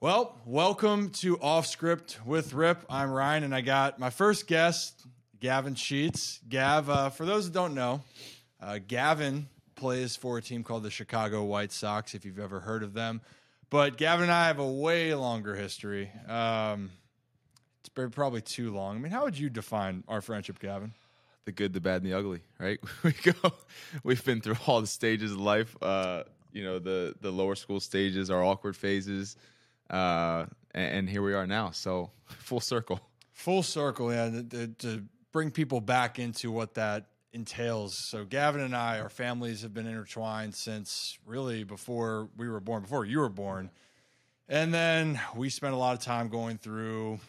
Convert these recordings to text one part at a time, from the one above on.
Well, welcome to Off Script with Rip. I'm Ryan, and I got my first guest, Gavin Sheets. Gav, uh, for those that don't know, uh, Gavin plays for a team called the Chicago White Sox, if you've ever heard of them. But Gavin and I have a way longer history. Um, it's probably too long. I mean, how would you define our friendship, Gavin? the good, the bad, and the ugly, right? We go, we've been through all the stages of life. Uh, you know, the the lower school stages, our awkward phases, uh, and, here we are now. So full circle. Full circle, yeah, to, to, to bring people back into what that entails. So, Gavin and I, our families have been intertwined since really before we were born, before you were born. And then we spent a lot of time going through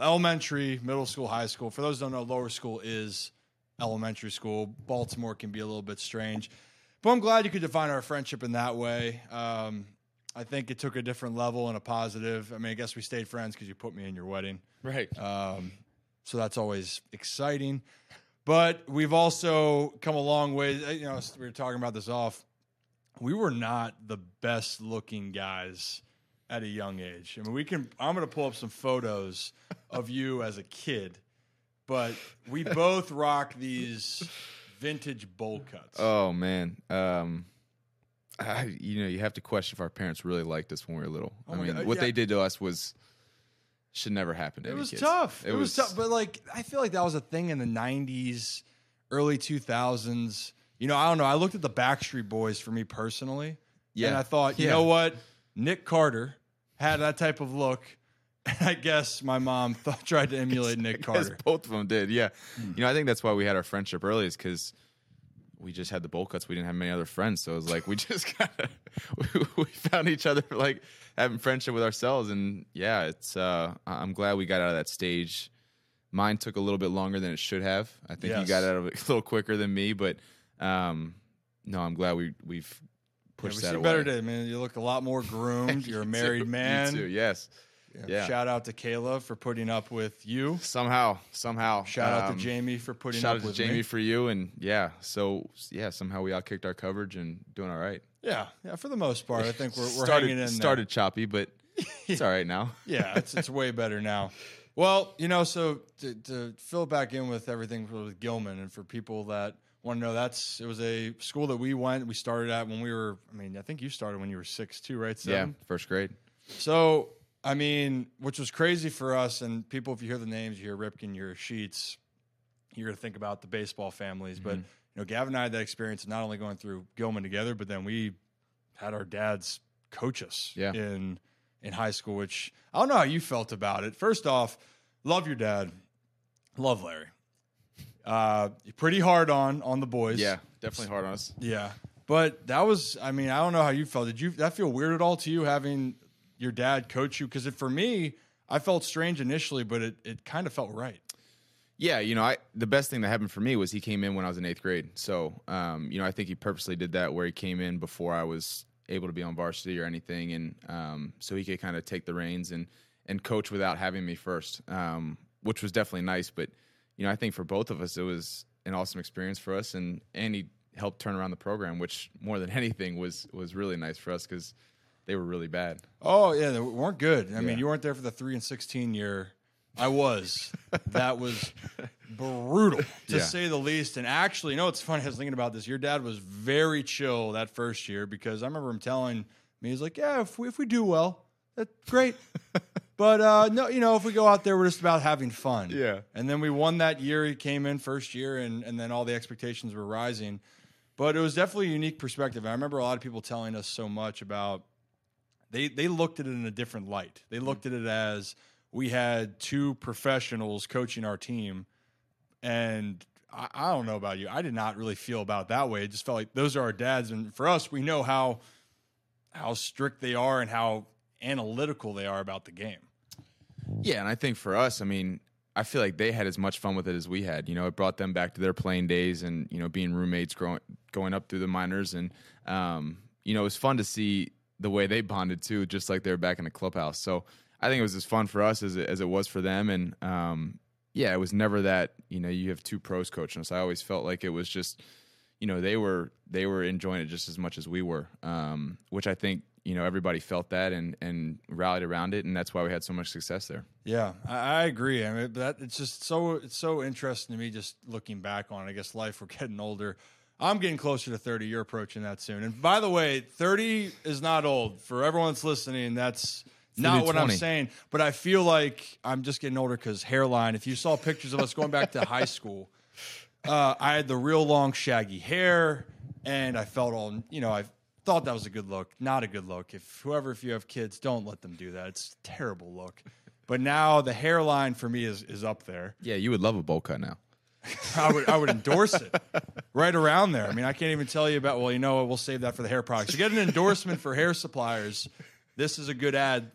elementary, middle school, high school. For those who don't know, lower school is elementary school. Baltimore can be a little bit strange. But I'm glad you could define our friendship in that way. Um, I think it took a different level and a positive. I mean, I guess we stayed friends because you put me in your wedding. Right. Um, so that's always exciting. But we've also come a long way. Uh, You know, we were talking about this off. We were not the best looking guys at a young age. I mean, we can. I'm going to pull up some photos of you as a kid, but we both rock these vintage bowl cuts. oh man. Um, I, you know, you have to question if our parents really liked us when we were little. Oh I mean, God, what yeah. they did to us was should never happen to it was kids. tough. It, was, tough, but like I feel like that was a thing in the '90s, early 2000s. You know, I don't know. I looked at the Backstreet Boys for me personally, yeah and I thought, you Yeah. know what, Nick Carter had that type of look. And I guess my mom thought, tried to emulate Nick Carter. both of them did. Yeah, hmm. you know, I think that's why we had our friendship early, is because we just had the bowl cuts. We didn't have many other friends, so it was like we just kind of we, we found each other like having friendship with ourselves. And yeah, it's uh, I'm glad we got out of that stage. Mine took a little bit longer than it should have. I think Yes. you got out of it a little quicker than me, but um, no, I'm glad we we've Yeah, pushed we that see away. better today, man. You look a lot more groomed. You're a married too. You man. too, yes. Yeah. Yeah. Shout out to Kayla for putting up with you. Somehow, somehow. Shout out um, to Jamie for putting Shout up out to with Jamie me. for you, and yeah, so yeah, somehow we outkicked our coverage and doing all right. Yeah, yeah. For the most part, I think we're, we're started hanging in there. started choppy, but it's all right now. yeah, it's it's way better now. Well, you know, so to, to fill back in with everything with Gilman, and for people that want to know, that's it was a school that we went, we started at when we were. I mean, I think you started when you were six too, right? Yeah, first grade. So, I mean, which was crazy for us and people. If you hear the names, you hear Ripken, you hear Sheets, you're gonna think about the baseball families. But Mm-hmm. you know, Gavin and I had that experience of not only going through Gilman together, but then we had our dads coach us Yeah. in in high school. Which I don't know how you felt about it. First off, love your dad, love Larry. Uh, pretty hard on on the boys. Yeah, definitely hard on us. Yeah. But that was, I mean, I don't know how you felt. Did you, that feel weird at all to you having your dad coach you? Because for me, I felt strange initially, but it, it kind of felt right. Yeah, you know, I the best thing that happened for me was he came in when I was in eighth grade. So, um, you know, I think he purposely did that where he came in before I was able to be on varsity or anything, and um, so he could kind of take the reins and and coach without having me first, um, which was definitely nice. But you know, I think for both of us, it was an awesome experience for us, and and he helped turn around the program, which more than anything was was really nice for us because they were really bad. Oh, yeah, they weren't good. I Yeah. mean, you weren't there for the 3 and 16 year. I was. that was brutal, to Yeah. say the least. And actually, you know what's funny? I was thinking about this. Your dad was very chill that first year because I remember him telling me, he's like, yeah, if we, if we do well, that's great. but uh, no, you know, if we go out there, we're just about having fun. Yeah. And then we won that year. He came in first year, and, and then all the expectations were rising. But it was definitely a unique perspective. I remember a lot of people telling us so much about they they looked at it in a different light. They looked at it as we had two professionals coaching our team, and I, I don't know about you. I did not really feel about that way. It just felt like those are our dads, and for us, we know how how strict they are and how analytical they are about the game. Yeah, and I think for us, I mean, I feel like they had as much fun with it as we had. You know, it brought them back to their playing days, and you know, being roommates, growing going up through the minors, and um, you know, it was fun to see the way they bonded too, just like they were back in the clubhouse. So I think it was as fun for us as it, as it was for them, and um, yeah, it was never that you know you have two pros coaching us. I always felt like it was just you know they were they were enjoying it just as much as we were, um, which I think you know everybody felt that and and rallied around it, and that's why we had so much success there. Yeah, I, I agree. I mean, that it's just so it's so interesting to me just looking back on. it. I guess life we're getting older. I'm getting closer to 30. You're approaching that soon. And by the way, 30 is not old. For everyone that's listening, that's not what I'm saying. But I feel like I'm just getting older because hairline. If you saw pictures of us going back to high school, uh, I had the real long, shaggy hair, and I felt all, you know, I thought that was a good look. Not a good look. If whoever, if you have kids, don't let them do that. It's a terrible look. But now the hairline for me is is up there. Yeah, you would love a bowl cut now. I would I would endorse it right around there. I mean, I can't even tell you about. Well, you know what? We'll save that for the hair products. You get an endorsement for hair suppliers. This is a good ad.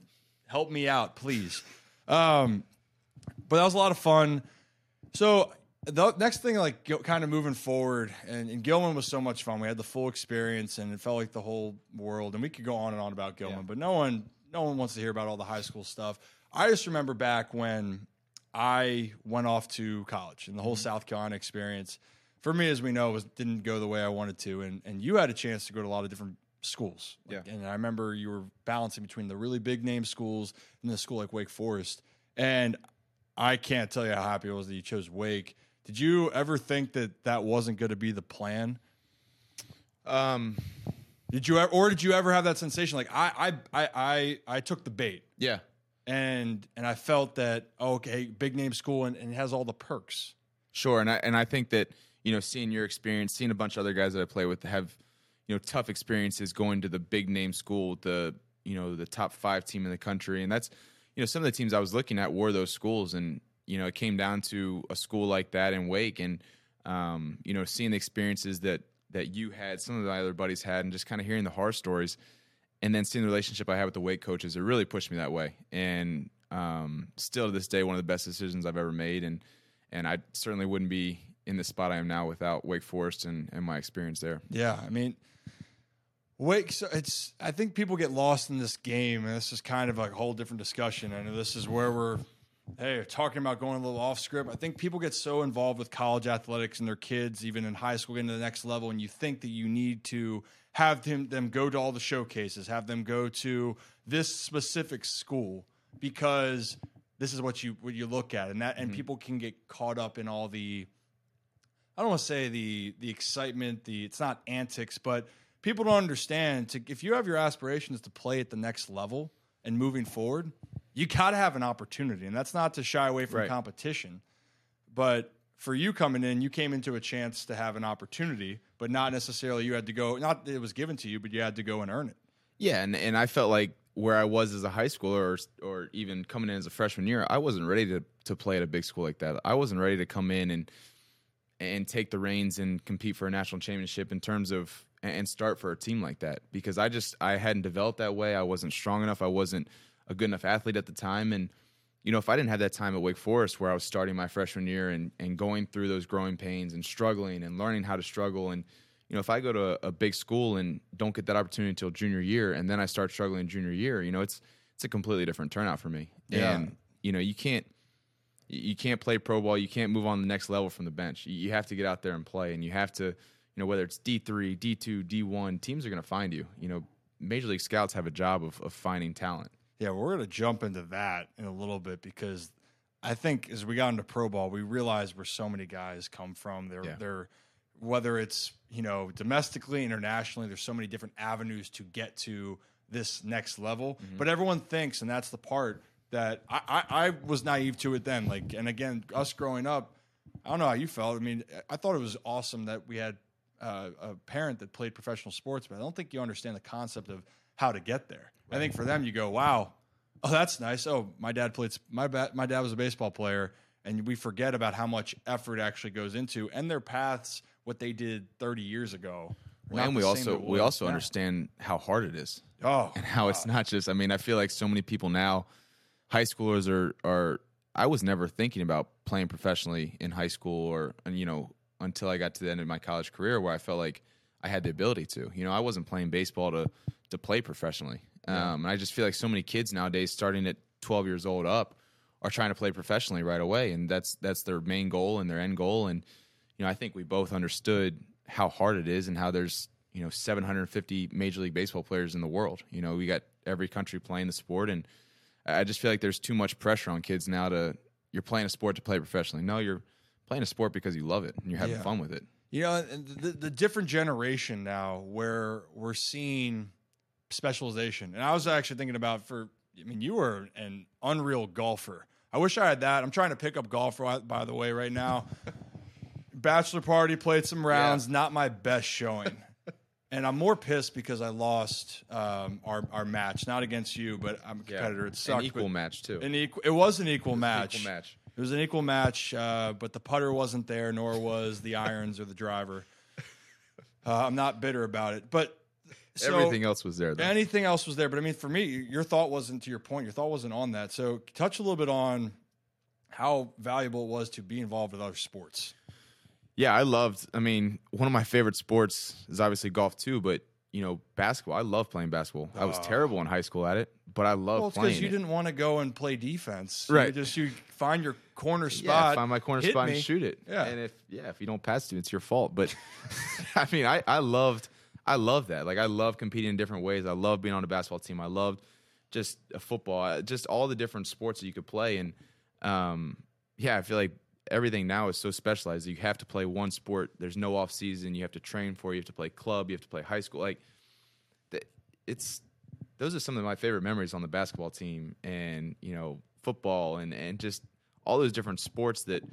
Help me out, please. Um, but that was a lot of fun. So the next thing, like kind of moving forward, and, and Gilman was so much fun. We had the full experience, and it felt like the whole world. And we could go on and on about Gilman, Yeah. but no one, no one wants to hear about all the high school stuff. I just remember back when I went off to college, and the whole South Carolina experience, for me, as we know, was didn't go the way I wanted to. And and you had a chance to go to a lot of different schools. Like, Yeah. And I remember you were balancing between the really big name schools and the school like Wake Forest. And I can't tell you how happy I was that you chose Wake. Did you ever think that that wasn't going to be the plan? Um, Did you, ever, or did you ever have that sensation? Like I, I, I, I, I took the bait, yeah, and and I felt that oh, okay, big name school, and, and it has all the perks. Sure, and I and I think that you know, seeing your experience, seeing a bunch of other guys that I play with have you know tough experiences going to the big name school, the you know the top five team in the country, and that's you know some of the teams I was looking at were those schools, and you know it came down to a school like that in Wake, and um, you know seeing the experiences that that you had, some of my other buddies had, and just kind of hearing the horror stories, and then seeing the relationship I had with the Wake coaches, it really pushed me that way, and um, still to this day, one of the best decisions I've ever made, and and I certainly wouldn't be in the spot I am now without Wake Forest and, and my experience there. Yeah, I mean, Wake. So it's. I think people get lost in this game, and this is kind of like a whole different discussion. I know this is where we're, hey, talking about going a little off script. I think people get so involved with college athletics and their kids, even in high school, getting to the next level, and you think that you need to have them them go to all the showcases, have them go to this specific school because this is what you what you look at, and that and mm-hmm. people can get caught up in all the I don't want to say the the excitement, the it's not antics, but people don't understand. To if you have your aspirations to play at the next level and moving forward, you got to have an opportunity, and that's not to shy away from Right. competition, but for you coming in, you came into a chance to have an opportunity, but not necessarily you had to go. Not it was given to you, but you had to go and earn it. Yeah, and, and I felt like where I was as a high schooler or, or even coming in as a freshman year, I wasn't ready to, to play at a big school like that. I wasn't ready to come in and and take the reins and compete for a national championship in terms of and start for a team like that because I just I hadn't developed that way. I wasn't strong enough. I wasn't a good enough athlete at the time and you know, if I didn't have that time at Wake Forest where I was starting my freshman year and, and going through those growing pains and struggling and learning how to struggle and you know, if I go to a, a big school and don't get that opportunity until junior year and then I start struggling junior year, you know, it's it's a completely different turnout for me. Yeah. And you know, you can't you can't play pro ball, you can't move on the next level from the bench. You- You have to get out there and play and you have to, you know, whether it's D3, D2, D1, teams are going to find you. You know, Major League Scouts have a job of, of finding talent. Yeah, we're going to jump into that in a little bit because I think as we got into pro ball, we realized where so many guys come from. They're Yeah. they're whether it's you know domestically, internationally. There's so many different avenues to get to this next level. But everyone thinks, and that's the part that I, I I was naive to it then. Like, and again, us growing up, I don't know how you felt. I mean, I thought it was awesome that we had uh, a parent that played professional sports, but I don't think you understand the concept of how to get there. I think for them, you go, "Wow, oh, that's nice." Oh, my dad played. My ba- my dad was a baseball player, and we forget about how much effort actually goes into and their paths, what they did 30 years ago. not and we also we also now. understand how hard it is. Oh, and how it's not just. I mean, I feel like so many people now, high schoolers are are. I was never thinking about playing professionally in high school, or and, you know, until I got to the end of my college career, where I felt like I had the ability to. You know, I wasn't playing baseball to to play professionally. Um, and I just feel like so many kids nowadays, starting at 12 years old up, are trying to play professionally right away, and that's that's their main goal and their end goal. And you know, I think we both understood how hard it is and how there's you know 750 Major League Baseball players in the world. You know, we got every country playing the sport, and I just feel like there's too much pressure on kids now to you're playing a sport to play professionally. No, you're playing a sport because you love it and you're having Yeah. fun with it. You know, the, the different generation now where we're seeing specialization. And I was actually thinking about for, I mean, you were an unreal golfer. I wish I had that. I'm trying to pick up golf, by the way, right now. Bachelor party, played some rounds, not my best showing. And I'm more pissed because I lost um, our, our match, not against you, but I'm a competitor. It sucked. An equal match too. an equal, it was an equal match. Equal match. It was an equal match, uh, but the putter wasn't there, nor was the irons or the driver. Uh, I'm not bitter about it, but so Everything else was there. Though. anything else was there. But I mean, for me, your thought wasn't to your point. Your thought wasn't on that. So touch a little bit on how valuable it was to be involved with other sports. Yeah, I loved. I mean, one of my favorite sports is obviously golf too, but you know, basketball. I love playing basketball. I was ah. terrible in high school at it, but I love Well, it's playing. because you it. didn't want to go and play defense. Right. You just you find your corner spot, yeah, find my corner spot me. and shoot it. Yeah. and if yeah, if you don't pass it, it's your fault. But I mean, I I loved I love that. Like I love competing in different ways. I love being on a basketball team. I loved just a football, uh, just all the different sports that you could play. And um, yeah, I feel like everything now is so specialized. You have to play one sport. There's no off season. You have to train for. You have to play club. You have to play high school. Like it's those are some of my favorite memories on the basketball team and you know football and and just all those different sports that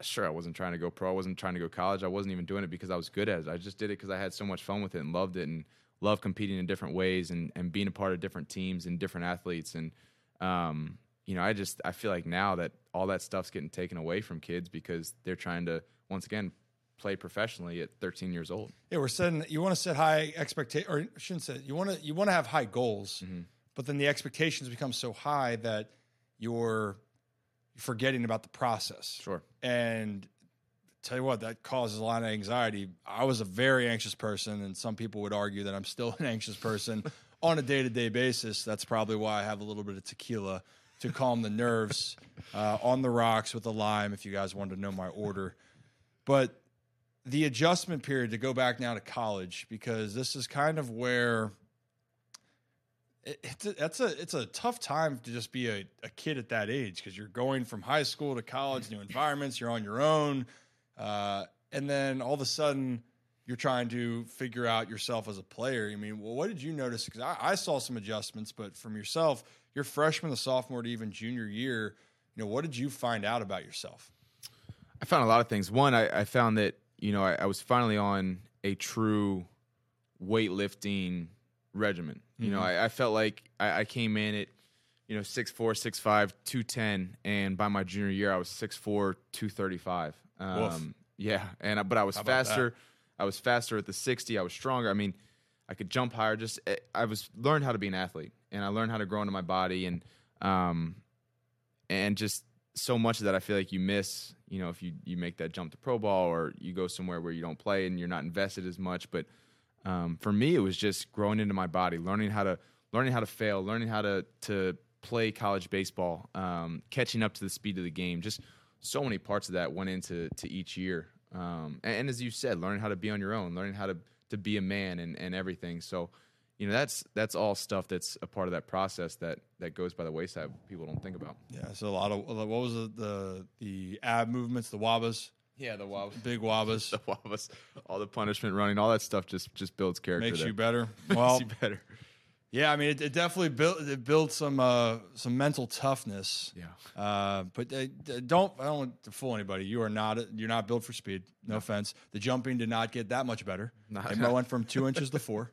sure I wasn't trying to go pro I wasn't trying to go college I wasn't even doing it because I was good at it I just did it because I had so much fun with it and loved it and loved competing in different ways and and being a part of different teams and different athletes and um you know I just I feel like now that all that stuff's getting taken away from kids because they're trying to once again play professionally at 13 years old Yeah, we're setting. You want to set high expectation, or I shouldn't say. You want to you want to have high goals, Mm-hmm. but then the expectations become so high that you're forgetting about the process. sure And tell you what, that causes a lot of anxiety. I was a very anxious person, and some people would argue that I'm still an anxious person on a day to day basis. That's probably why I have a little bit of tequila to calm the nerves uh, on the rocks with a lime. If you guys wanted to know my order, but the adjustment period to go back now to college because this is kind of where it, it's a, that's a it's a tough time to just be a, a kid at that age because you're going from high school to college, new environments, you're on your own, uh, and then all of a sudden you're trying to figure out yourself as a player. I mean, well, what did you notice? Because I, I saw some adjustments, but from yourself, your freshman, the sophomore, to even junior year, you know, what did you find out about yourself? I found a lot of things. One, I, I found that you know I, I was finally on a true weightlifting regimen. You know, I, I felt like I, I came in at you know 6'4", 6'5", 210, and by my junior year I was 6'4", 235. Um, yeah, and I- but I was about that? faster. I was faster at the sixty. I was stronger. I mean, I could jump higher. Just eh, I was learned how to be an athlete, and I learned how to grow into my body, and um, and just so much of that I feel like you miss, you know, if you you make that jump to pro ball or you go somewhere where you don't play and you're not invested as much. But um, for me, it was just growing into my body, learning how to learning how to fail, learning how to to play college baseball, um, catching up to the speed of the game. Just so many parts of that went into to each year. Um, and, and as you said, learning how to be on your own, learning how to to be a man and, and everything. So you know that's that's all stuff that's a part of that process that that goes by the wayside people don't think about Yeah, so a lot of what was it, the the ab movements, the wabas, yeah the wobs big wabas the wobs all the punishment running all that stuff just just builds character makes there. you better. Makes you better yeah, I mean it, it definitely built it builds some uh, some mental toughness. yeah Uh, but uh, d- don't I don't want to fool anybody. You are not you're not built for speed. No, offense. The jumping did not get that much better. Not- it went from two inches to four.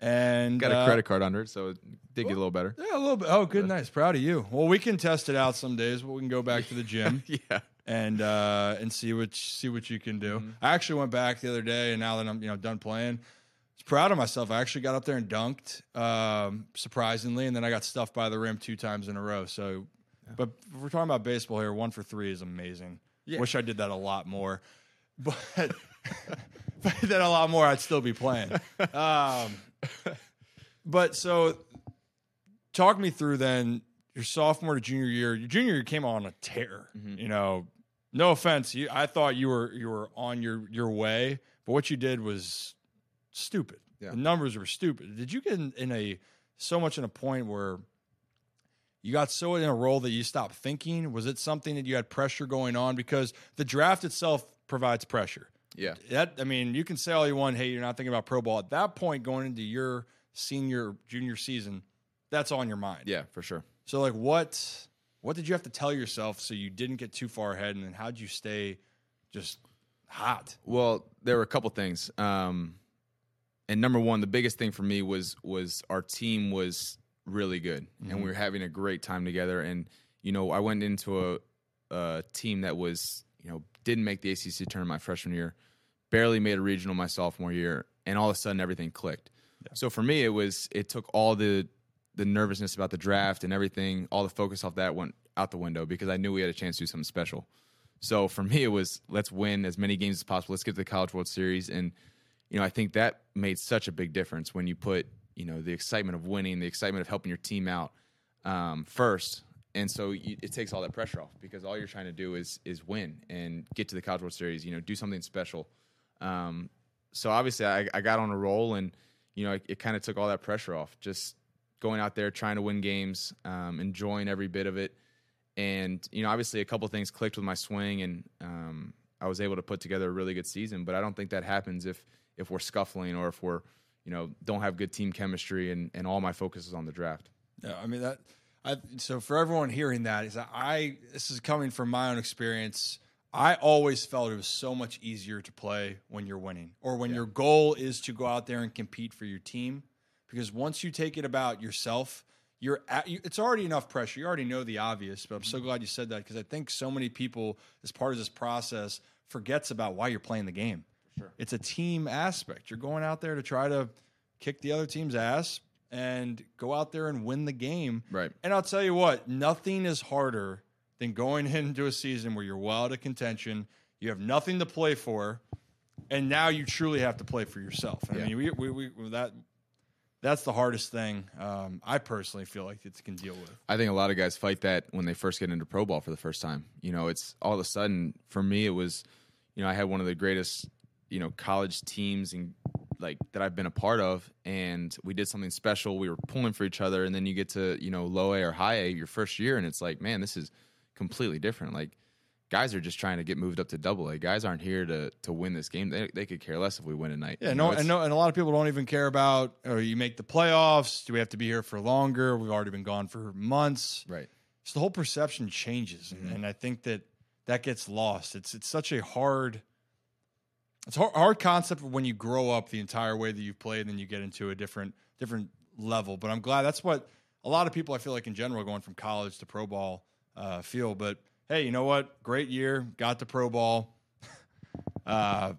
And got a uh, credit card under it so it did get a little better Yeah, a little bit. Oh, good, nice. Proud of you. Well, we can test it out some days. But we can go back to the gym. yeah and uh, and see what see what you can do. Mm-hmm. I actually went back the other day, and now that I'm you know done playing, I was proud of myself. I actually got up there and dunked, um, surprisingly, and then I got stuffed by the rim two times in a row. So, but if we're talking about baseball here, one for three is amazing. Yeah. Wish I did that a lot more, but if I did that a lot more, I'd still be playing. Um, but so, talk me through then your sophomore to junior year. Your junior year came on a tear. Mm-hmm. You know, no offense, you, I thought you were you were on your your way, but what you did was stupid. Yeah. The numbers were stupid. Did you get in, in a so much in a point where you got so in a role that you stopped thinking? Was it something that you had pressure going on? Because the draft itself provides pressure. Yeah. That I mean, you can say all you want, hey, you're not thinking about pro ball. At that point, going into your senior junior season, that's on your mind. Yeah, for sure. So like what what did you have to tell yourself so you didn't get too far ahead and then how'd you stay just hot? Well, there were a couple things. Um, and number one, the biggest thing for me was was our team was really good, and we were having a great time together. And you know, I went into a, a team that was you know didn't make the ACC tournament my freshman year, barely made a regional my sophomore year, and all of a sudden everything clicked. So for me, it was it took all the the nervousness about the draft and everything, all the focus off that went out the window because I knew we had a chance to do something special. So for me, it was let's win as many games as possible. Let's get to the College World Series, and you know I think that made such a big difference when you put you know the excitement of winning, the excitement of helping your team out um, first, and so you, it takes all that pressure off because all you're trying to do is is win and get to the College World Series. You know, do something special. Um, so obviously, I, I got on a roll, and you know it, it kind of took all that pressure off. Just going out there trying to win games, um, enjoying every bit of it and you know obviously a couple things clicked with my swing and um, i was able to put together a really good season but i don't think that happens if if we're scuffling or if we're you know don't have good team chemistry and and all my focus is on the draft Yeah, I mean that. I, so for everyone hearing that, is that I this is coming from my own experience. I always felt it was so much easier to play when you're winning, or when your goal is to go out there and compete for your team. Because once you take it about yourself, you're at, you, it's already enough pressure. You already know the obvious. But I'm so mm-hmm. glad you said that because I think so many people, as part of this process, forgets about why you're playing the game. sure. It's a team aspect. You're going out there to try to kick the other team's ass and go out there and win the game. Right. And I'll tell you what, nothing is harder than going into a season where you're well out of contention, you have nothing to play for, and now you truly have to play for yourself. Yeah. I mean, we, we, we that that's the hardest thing um, I personally feel like it can deal with. i think a lot of guys fight that when they first get into pro ball for the first time. You know it's all of a sudden for me it was you know i had one of the greatest you know college teams and like that I've been a part of and we did something special. We were pulling for each other and then you get to you know low A or high A your first year and it's like man this is completely different. Like guys are just trying to get moved up to double A guys aren't here to to win this game they, they could care less if we win tonight Yeah, You no, know, and no, and a lot of people don't even care about. Or you make the playoffs? Do we have to be here for longer? We've already been gone for months. right So the whole perception changes, and, and I think that that gets lost. It's it's such a hard, it's a hard, hard concept when you grow up the entire way that you've played, and then you get into a different different level. But I'm glad that's what a lot of people I feel like in general going from college to pro ball uh, feel. But hey, you know what? Great year, got to pro ball. Uh,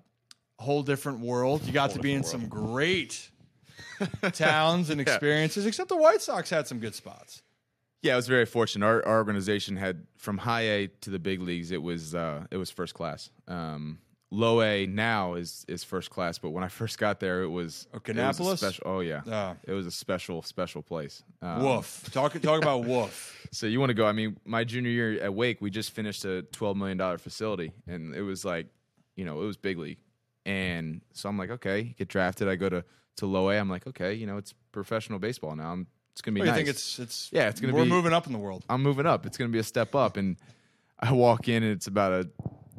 whole different world. You got to be in some great towns and experiences. Except the White Sox had some good spots. Yeah, I was very fortunate. Our, our organization had from high A to the big leagues. It was uh, it was first class. Um, low A now is is first class, but when I first got there, it was it was special. Oh yeah, Uh, it was a special special place. Um, woof. Talk talk about woof. So you want to go? I mean, my junior year at Wake, we just finished a twelve million dollar facility, and it was like, you know, it was big league. And so I'm like, okay, get drafted. I go to to low A. I'm like, okay, you know, it's professional baseball now. I'm, it's gonna be do you nice. think it's it's Yeah, it's gonna be. we're be- moving up in the world. I'm moving up. It's going to be a step up. And I walk in and it's about a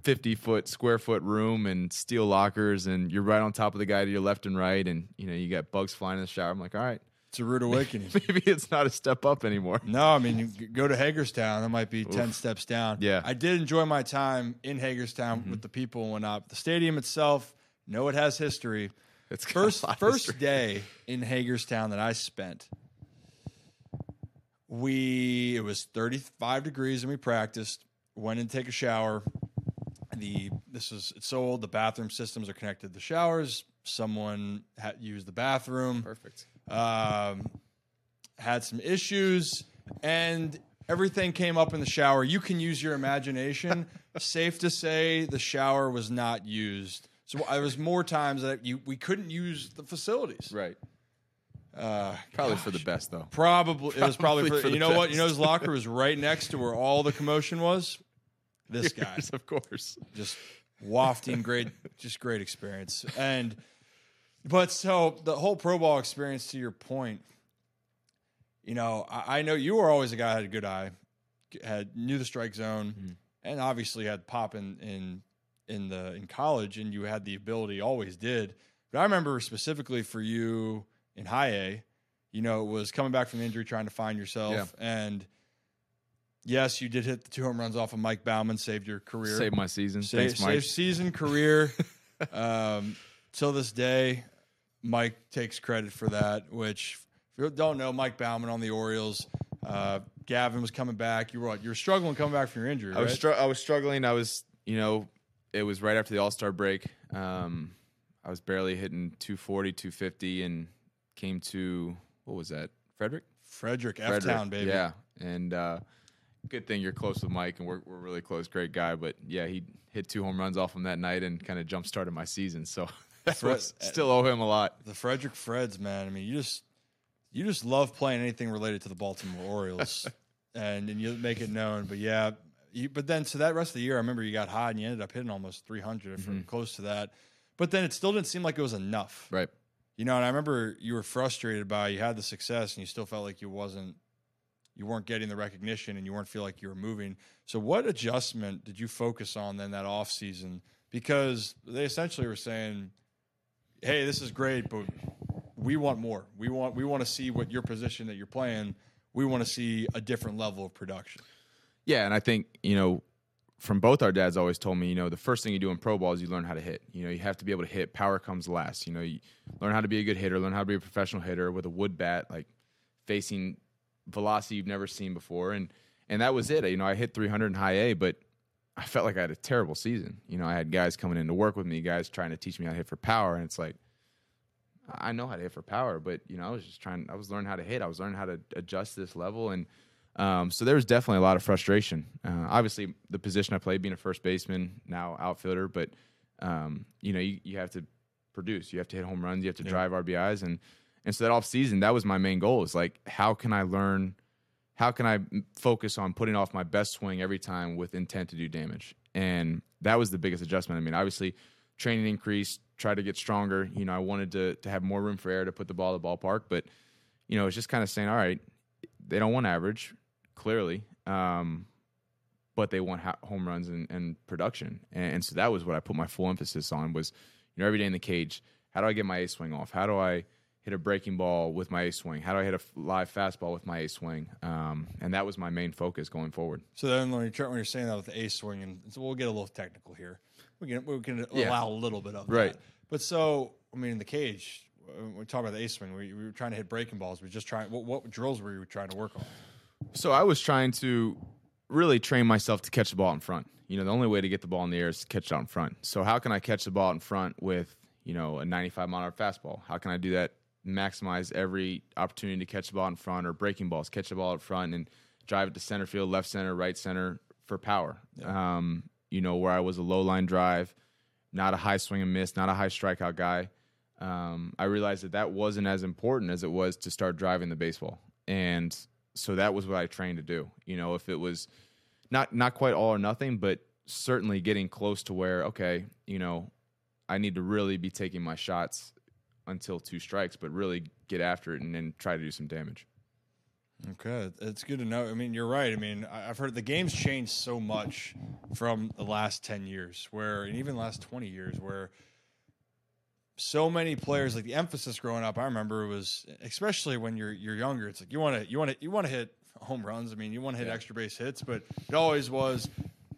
50 foot square foot room and steel lockers. And you're right on top of the guy to your left and right. And, you know, you got bugs flying in the shower. I'm like, all right, It's a rude awakening. maybe it's not a step up anymore. no, I mean you go to Hagerstown, that might be ten steps down. Yeah. I did enjoy my time in Hagerstown mm-hmm. with the people and whatnot. The stadium itself, know it has history. It's First first history. day in Hagerstown that I spent, we it was 35 degrees and we practiced. Went and take a shower. The this is it's so old. The bathroom systems are connected to the showers. Someone had used the bathroom. Perfect. um, had some issues, and everything came up in the shower. You can use your imagination. Safe to say, the shower was not used. So there was more times that you we couldn't use the facilities. Right. Uh, Probably for the best, though. probably it was probably, Probably for, for the you know what you know his locker was right next to where all the commotion was. This guy of course. just wafting great just great experience and But so the whole pro ball experience, to your point, you know, I, I know you were always a guy who had a good eye, had knew the strike zone, Mhm. and obviously had pop in in in the in college, and you had the ability, always did. But I remember specifically for you in high A, you know, it was coming back from injury, trying to find yourself, Yeah. and yes, you did hit the two home runs off of Mike Baumann, saved your career, Save my season. Save, Thanks, Mike. save season career. um, till this day, Mike takes credit for that. Which, if you don't know, Mike Baumann on the Orioles. Uh, Gavin was coming back. You were? You were struggling coming back from your injury. I was str- I was struggling. I was, you know, it was right after the All Star break. Um, I was barely hitting 240, 250, and came to what was that? Frederick. Frederick F Frederick, Town, baby. Yeah, and uh, good thing you're close with Mike, and we're we're really close. Great guy, but yeah, he hit two home runs off him that night and kind of jump started my season. So that Fred- was, still owe him a lot. The Frederick Freds, man. I mean, you just you just love playing anything related to the Baltimore Orioles, and and you make it known. But yeah, you, but then so that rest of the year, I remember you got hot and you ended up hitting almost 300 Mm-hmm. or close to that. But then it still didn't seem like it was enough. Right. You know, and I remember you were frustrated by you had the success and you still felt like you wasn't you weren't getting the recognition and you weren't feel like you were moving. So what adjustment did you focus on then that off season? Because they essentially were saying, Hey, this is great, but we want more. We want we want to see what your position that you're playing. We want to see a different level of production. Yeah, and I think you know, from both our dads always told me, you know, the first thing you do in pro ball is you learn how to hit. You know, you have to be able to hit. Power comes last. You know, you learn how to be a good hitter, learn how to be a professional hitter with a wood bat, like facing velocity you've never seen before, and and that was it. You know, I hit 300 in high A, but I felt like I had a terrible season. You know, I had guys coming in to work with me, guys trying to teach me how to hit for power, and it's like. I know how to hit for power, but you know, I was just trying. I was learning how to hit. I was learning how to adjust this level, and um, so there was definitely a lot of frustration. Uh, obviously, the position I played, being a first baseman, now outfielder, but um, you know, you, you have to produce. You have to hit home runs. You have to drive RBIs, and and so that off season, that was my main goal. Is like, how can I learn? How can I focus on putting off my best swing every time with intent to do damage? And that was the biggest adjustment. I mean, obviously, training increased, tried to get stronger. You know, I wanted to to have more room for air to put the ball at the ballpark, but you know, it's just kind of saying, all right, they don't want average, clearly, um, but they want ha- home runs and, and production, and, and so that was what I put my full emphasis on was, you know, every day in the cage, how do I get my A swing off? How do I hit a breaking ball with my A swing? How do I hit a live fastball with my A swing? Um, and that was my main focus going forward. So then when you're, when you're saying that with the ace swing, and so we'll get a little technical here. We can we can Yeah. allow a little bit of Right. that. But so I mean, in the cage, when we talk about the ace swing. We, we were trying to hit breaking balls. We were just trying. What, what drills were you trying to work on? So I was trying to really train myself to catch the ball in front. You know, the only way to get the ball in the air is to catch it out in front. So how can I catch the ball in front with, you know, a 95 mile an hour fastball? How can I do that? Maximize every opportunity to catch the ball in front or breaking balls, catch the ball up front and drive it to center field, left center, right center for power. Um, you know, where I was a low line drive, not a high swing and miss, not a high strikeout guy. Um, I realized that that wasn't as important as it was to start driving the baseball. And so that was what I trained to do. You know, if it was not not quite all or nothing, but certainly getting close to where okay, you know, I need to really be taking my shots until two strikes, but really get after it and then try to do some damage. Okay, it's good to know. I mean, you're right. I mean, I've heard the game's changed so much from the last ten years, where and even last twenty years, where so many players like the emphasis growing up. I remember it was especially when you're you're younger. It's like you want to you want to you want to hit home runs. I mean, you want to hit Yeah. extra base hits, but it always was.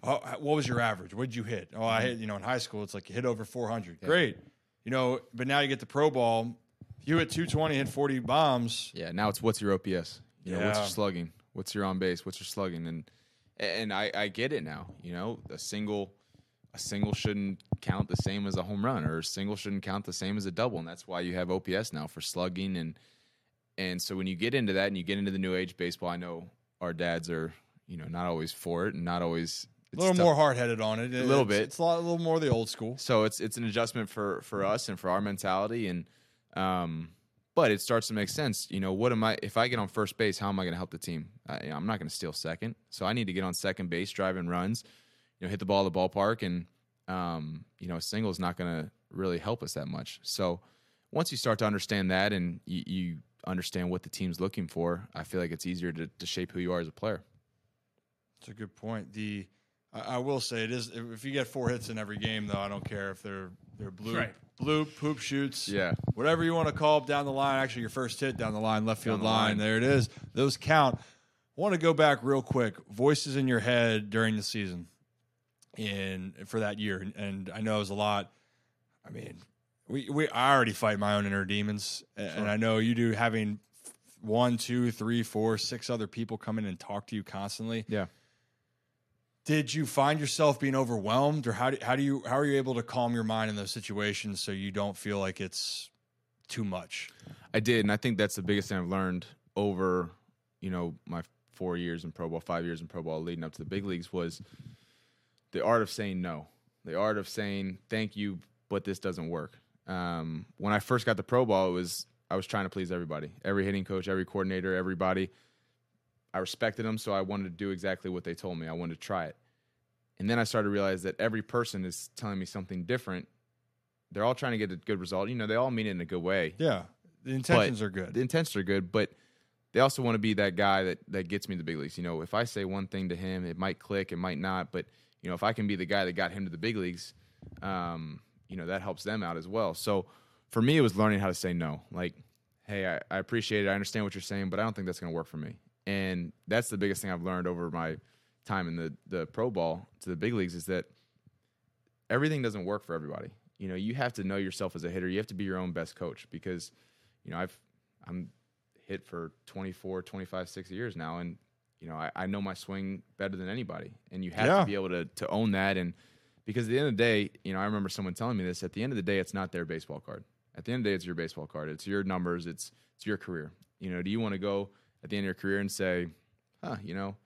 Oh, what was your average? What did you hit? Oh, I hit. You know, in high school, it's like you hit over 400. Great. You know, but now you get the pro ball. You hit 220, hit 40 bombs. Yeah, now it's what's your OPS? You know, what's your slugging? What's your on base? What's your slugging? And and I, I get it now. You know, a single a single shouldn't count the same as a home run, or a single shouldn't count the same as a double, and that's why you have OPS now for slugging and and so when you get into that and you get into the new age baseball, I know our dads are you know not always for it and not always A little more hard headed on it. A little It's- bit. It's a, lot, a little more the old school. So it's it's an adjustment for for us and for our mentality and um but it starts to make sense. You know, what am I if I get on first base, how am I going to help the team? I, I'm not going to steal second. So I need to get on second base, driving runs, you know, hit the ball at the ballpark and um, you know, a single is not going to really help us that much. So once you start to understand that and you, you understand what the team's looking for, I feel like it's easier to, to shape who you are as a player. That's a good point. The I, I will say it is if you get four hits in every game, though, I don't care if they're they're blue, Right. blue poop shoots, Yeah. whatever you want to call them down the line. Actually, your first hit down the line, left field the line, line. there it is. Those count. I want to go back real quick. Voices in your head during the season, in for that year, and, and I know it was a lot. I mean, we, we I already fight my own inner demons, a- and I know you do. Having one, two, three, four, six other people come in and talk to you constantly. Yeah. Did you find yourself being overwhelmed, or how do, how do you how are you able to calm your mind in those situations so you don't feel like it's too much? I did, and I think that's the biggest thing I've learned over, you know, my four years in pro ball, five years in pro ball, leading up to the big leagues was the art of saying no, the art of saying thank you, but this doesn't work. Um, when I first got the pro ball, it was I was trying to please everybody, every hitting coach, every coordinator, everybody. I respected them, so I wanted to do exactly what they told me. I wanted to try it, and then I started to realize that every person is telling me something different. They're all trying to get a good result. You know, they all mean it in a good way. Yeah, the intentions are good. The intentions are good, but they also want to be that guy that that gets me to the big leagues. You know, if I say one thing to him, it might click, it might not, but you know, if I can be the guy that got him to the big leagues, um, you know, that helps them out as well. So for me, it was learning how to say no. Like, hey, I, I appreciate it, I understand what you're saying, but I don't think that's going to work for me. And that's the biggest thing I've learned over my time in the the pro ball to the big leagues is that everything doesn't work for everybody. You know, you have to know yourself as a hitter. You have to be your own best coach because, you know, I've I'm hit for 24, 25, 6 years now and you know, I, I know my swing better than anybody. And you have Yeah. to be able to to own that and because at the end of the day, you know, I remember someone telling me this, at the end of the day it's not their baseball card. At the end of the day it's your baseball card. It's your numbers, it's it's your career. You know, do you want to go at the end of your career and say, "Huh, you know,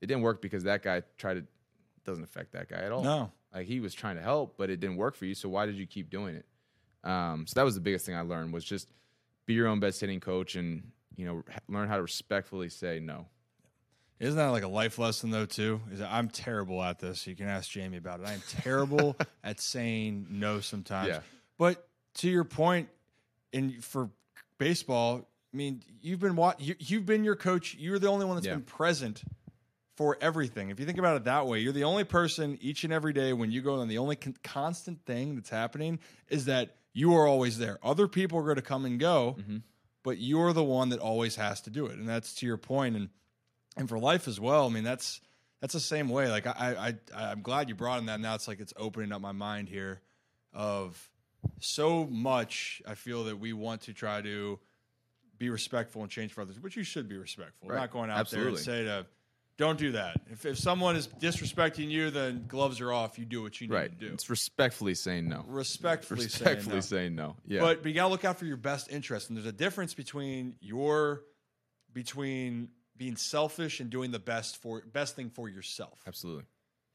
it didn't work because that guy tried to doesn't affect that guy at all." No. Like he was trying to help, but it didn't work for you. So why did you keep doing it? Um, so that was the biggest thing I learned was just be your own best hitting coach and you know learn how to respectfully say no. Isn't that like a life lesson though too? Is that I'm terrible at this. You can ask Jamie about it. I am terrible at saying no sometimes. Yeah. But to your point, in for baseball, I mean, you've been wa- you, you've been your coach. You're the only one that's Yeah. been present for everything. If you think about it that way, you're the only person each and every day when you go and the only con- constant thing that's happening is that you are always there. Other people are going to come and go, mm-hmm. but you're the one that always has to do it. And that's to your point and and for life as well. I mean, that's that's the same way. Like I, I, I'm glad you brought in that. Now it's like it's opening up my mind here of so much. I feel that we want to try to be respectful and change for others, which you should be respectful. Right. not going out there and say to don't do that. If if someone is disrespecting you, then gloves are off. You do what you need Right. to do. It's respectfully saying no. respectfully, Respectfully saying no. saying no. Yeah. But but you gotta look out for your best interest, and there's a difference between your between being selfish and doing the best for best thing for yourself. Absolutely.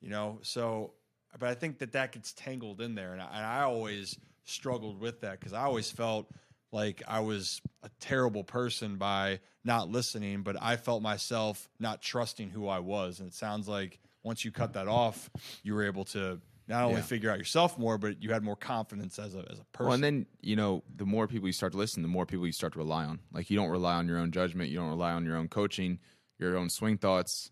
You know, so but I think that that gets tangled in there, and I, and I always struggled with that because I always felt like I was a terrible person by not listening, but I felt myself not trusting who I was, and it sounds like once you cut that off, you were able to not only Yeah. figure out yourself more, but you had more confidence as a as a person. Well, and then you know, the more people you start to listen, the more people you start to rely on. Like you don't rely on your own judgment, you don't rely on your own coaching, your own swing thoughts.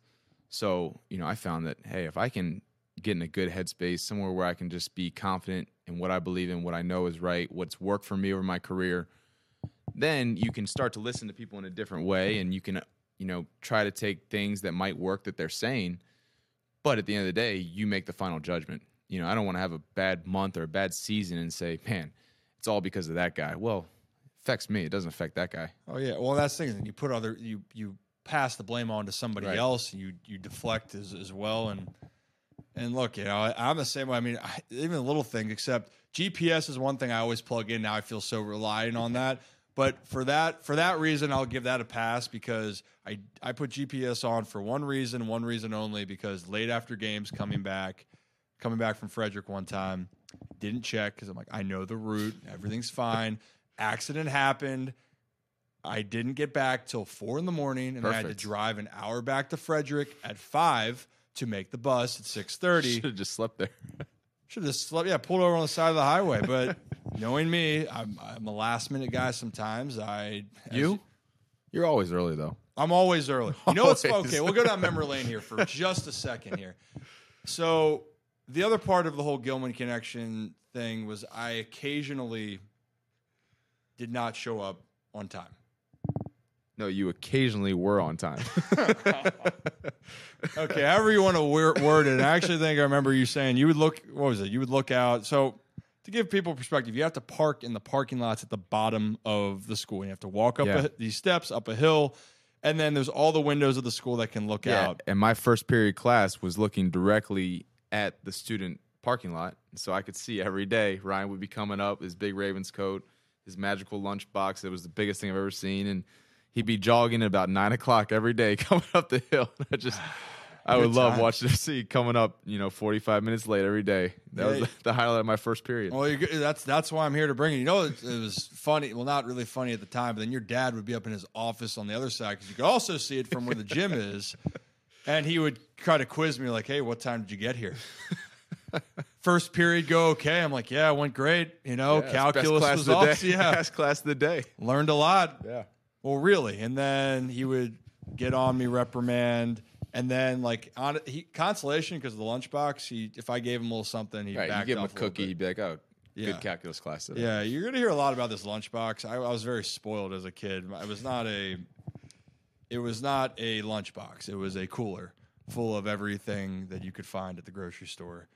So you know, I found that hey, if I can get in a good headspace, somewhere where I can just be confident in what I believe in, what I know is right, what's worked for me over my career, then you can start to listen to people in a different way, and you can you know try to take things that might work that they're saying. But at the end of the day, you make the final judgment. You know, I don't want to have a bad month or a bad season and say, man, it's all because of that guy. Well, it affects me. It doesn't affect that guy. Oh yeah, well that's the thing. You put other you you pass the blame on to somebody Right. else. You you deflect as as well. And and look, you know, I'm the same way. I mean, I, even a little thing. Except GPS is one thing I always plug in. Now I feel so reliant on that. But for that for that reason, I'll give that a pass because I I put GPS on for one reason, one reason only. Because late after games, coming back, coming back from Frederick one time, didn't check because I'm like I know the route, everything's fine. Accident happened. I didn't get back till four in the morning, and I had to drive an hour back to Frederick at five to make the bus at six thirty. Should have just slept there. Should have slept. Yeah, pulled over on the side of the highway, but knowing me, I'm, I'm a last minute guy. Sometimes I You? You're always early though. I'm always early. You know what's okay? We'll go down memory lane here for just a second here. So the other part of the whole Gilman connection thing was I occasionally did not show up on time. No, you occasionally were on time. Okay, however you want to word it. I actually think I remember you saying you would look. What was it? You would look out. So to give people perspective, you have to park in the parking lots at the bottom of the school. You have to walk up Yeah. a, these steps up a hill, and then there's all the windows of the school that can look out. And my first period class was looking directly at the student parking lot. So I could see every day Ryan would be coming up, his big Ravens coat, his magical lunchbox. It was the biggest thing I've ever seen. And he'd be jogging at about nine o'clock every day coming up the hill. I just I would love watching him see coming up, you know, 45 minutes late every day. That Yeah. was the, highlight of my first period. Well, you're, that's that's why I'm here to bring it. You know, it, it was funny. Well, not really funny at the time, but then your dad would be up in his office on the other side because you could also see it from where the gym is, and he would try to quiz me like, "Hey, what time did you get here?" First period go okay. I'm like, "Yeah, it went great." You know, Yeah, calculus was of the day. Yeah, Best class of the day. learned a lot. Yeah. Well, really, and then he would get on me, reprimand, and then like on he, consolation because of the lunchbox. He if I gave him a little something, he Right. You give him a cookie, you'd be like, oh, Yeah. good calculus class today. Yeah, you're gonna hear a lot about this lunchbox. I, I was very spoiled as a kid. It was not a, it was not a lunchbox. It was a cooler full of everything that you could find at the grocery store.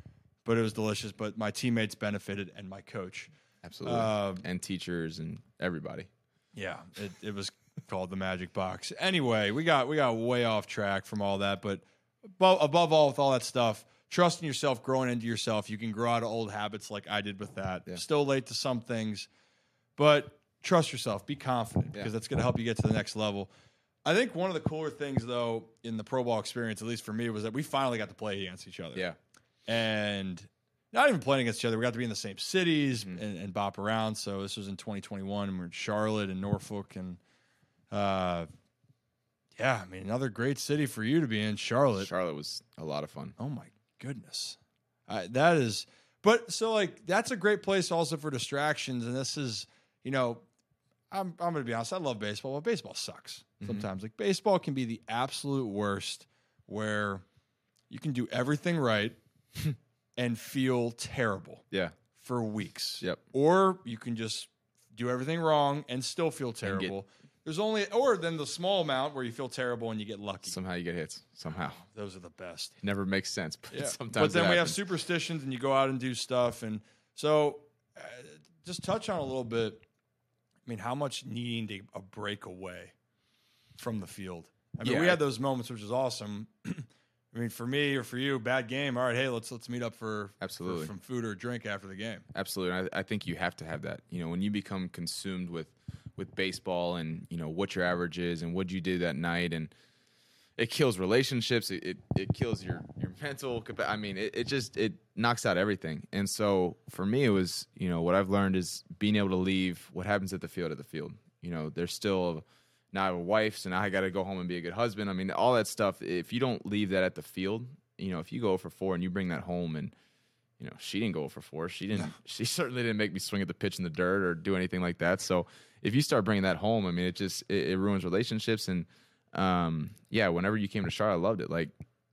But it was delicious. But my teammates benefited, and my coach. Absolutely. Um, and teachers and everybody. Yeah, it, it was called the Magic Box. Anyway, we got we got way off track from all that, but above, above all, with all that stuff, trusting yourself, growing into yourself, you can grow out of old habits like I did with that. Still late to some things, but trust yourself, be confident because that's going to help you get to the next level. I think one of the cooler things, though, in the pro ball experience, at least for me, was that we finally got to play against each other Yeah. and not even playing against each other. We got to be in the same cities and, and bop around. So this was in 2021, and we're in Charlotte and Norfolk, and uh, yeah, I mean another great city for you to be in, Charlotte. Charlotte was a lot of fun. Oh my goodness, uh, that is. But so like that's a great place also for distractions, and this is you know. I'm, I'm going to be honest. I love baseball, but baseball sucks sometimes. Like baseball can be the absolute worst, where you can do everything right and feel terrible Yeah. for weeks. Yep. Or you can just do everything wrong and still feel terrible. There's only, or then the small amount where you feel terrible and you get lucky. Somehow you get hits. Somehow. Those are the best. It never makes sense, but Yeah. sometimes but then we have superstitions and you go out and do stuff. And so uh, just touch on a little bit. I mean, how much needing to a break away from the field? I mean, we had those moments, which is awesome. I mean, for me or for you, bad game. All right, hey, let's let's meet up for for- Absolutely. from food or drink after the game. Absolutely. I, I think you have to have that. You know, when you become consumed with with baseball and you know what your average is and what you did that night, and it kills relationships. It it, it kills your your mental. capa- I mean, it, it just it knocks out everything. And so for me, it was you know what I've learned is being able to leave what happens at the field at the field. You know, there's still. Now I have a wife, so now I got to go home and be a good husband. I mean, all that stuff. If you don't leave that at the field, you know, if you go for four and you bring that home and you know, she didn't go for four. She didn't. She certainly didn't make me swing at the pitch in the dirt or do anything like that. So if you start bringing that home, I mean, it just it, it ruins relationships. And um, yeah, whenever you came to Charlotte, I loved it. Like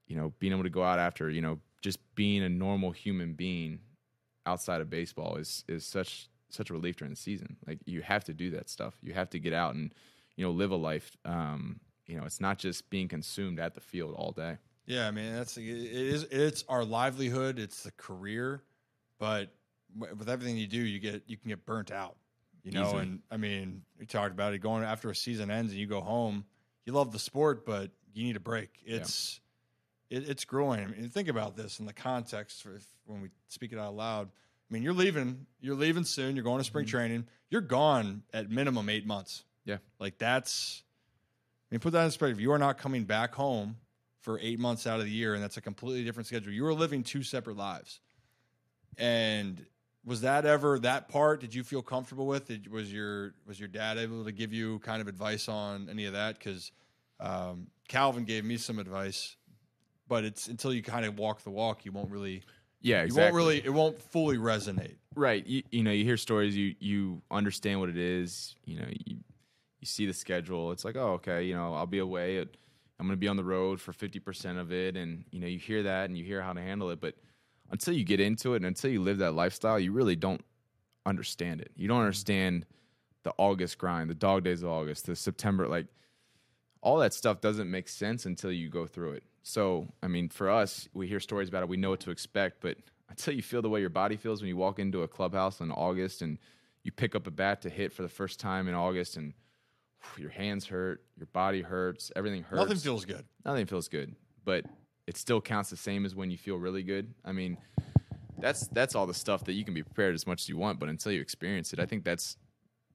you know, being able to go out after you know just being a normal human being outside of baseball is is such such a relief during the season. Like you have to do that stuff. You have to get out and you know live a life. Um, you know, it's not just being consumed at the field all day. Yeah, I mean that's it is it's our livelihood, it's the career, but with everything you do, you get you can get burnt out, you know. Easily. And I mean, we talked about it going after a season ends and you go home. You love the sport, but you need a break. It's it, it's growing. I mean, think about this in the context for if, when we speak it out loud. I mean, you're leaving. You're leaving soon. You're going to spring training. You're gone at minimum eight months. Yeah. Like that's. I mean, put that in perspective. You are not coming back home for eight months out of the year, and that's a completely different schedule. You are living two separate lives. And was that ever that part? Did you feel comfortable with? Did, was your was your dad able to give you kind of advice on any of that? Because um, Calvin gave me some advice, but it's until you kind of walk the walk, you won't really Yeah, exactly. You won't really, it won't fully resonate. Right. You, you know, you hear stories, you you understand what it is. You know, you you see the schedule. It's like, oh, okay. You know, I'll be away. At, I'm going to be on the road for 50 percent of it, and you know, you hear that and you hear how to handle it. But until you get into it and until you live that lifestyle, you really don't understand it. You don't mm-hmm. understand the August grind, the dog days of August, the September, like all that stuff doesn't make sense until you go through it. So, I mean, for us, we hear stories about it, we know what to expect, but until you feel the way your body feels when you walk into a clubhouse in August and you pick up a bat to hit for the first time in August and your hands hurt, your body hurts, everything hurts. Nothing feels good. nothing feels good, but it still counts the same as when you feel really good. I mean, that's that's all the stuff that you can be prepared as much as you want, but until you experience it, I think that's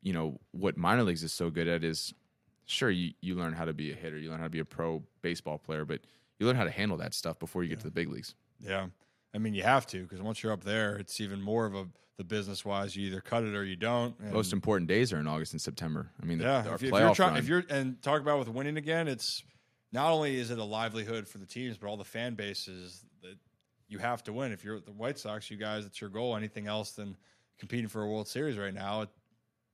you know what minor leagues is so good at is sure you you learn how to be a hitter, you learn how to be a pro baseball player, but you learn how to handle that stuff before you get to the big leagues. Yeah. I mean, you have to because once you're up there, it's even more of a the business wise. You either cut it or you don't. And Most important days are in August and September. I mean, the, yeah, our if, you, if, you're trying, if you're and talk about with winning again, it's not only is it a livelihood for the teams, but all the fan bases that you have to win. If you're the White Sox, you guys, it's your goal. Anything else than competing for a World Series right now, it,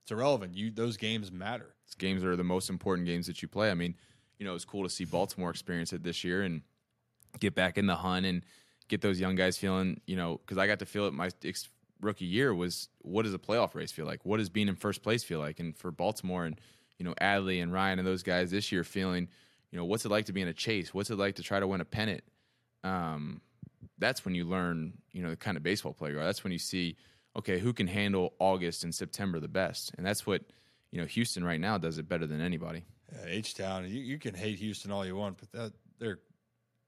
it's irrelevant. You those games matter. These games are the most important games that you play. I mean, you know, it was cool to see Baltimore experience it this year and get back in the hunt and get those young guys feeling, you know, because I got to feel it my ex- rookie year was what does a playoff race feel like? What does being in first place feel like? And for Baltimore and, you know, Adley and Ryan and those guys this year feeling, you know, what's it like to be in a chase? What's it like to try to win a pennant? Um, that's when you learn, you know, the kind of baseball player you are. That's when you see, okay, who can handle August and September the best? And that's what, you know, Houston right now does it better than anybody. H Town, you, you can hate Houston all you want, but that they're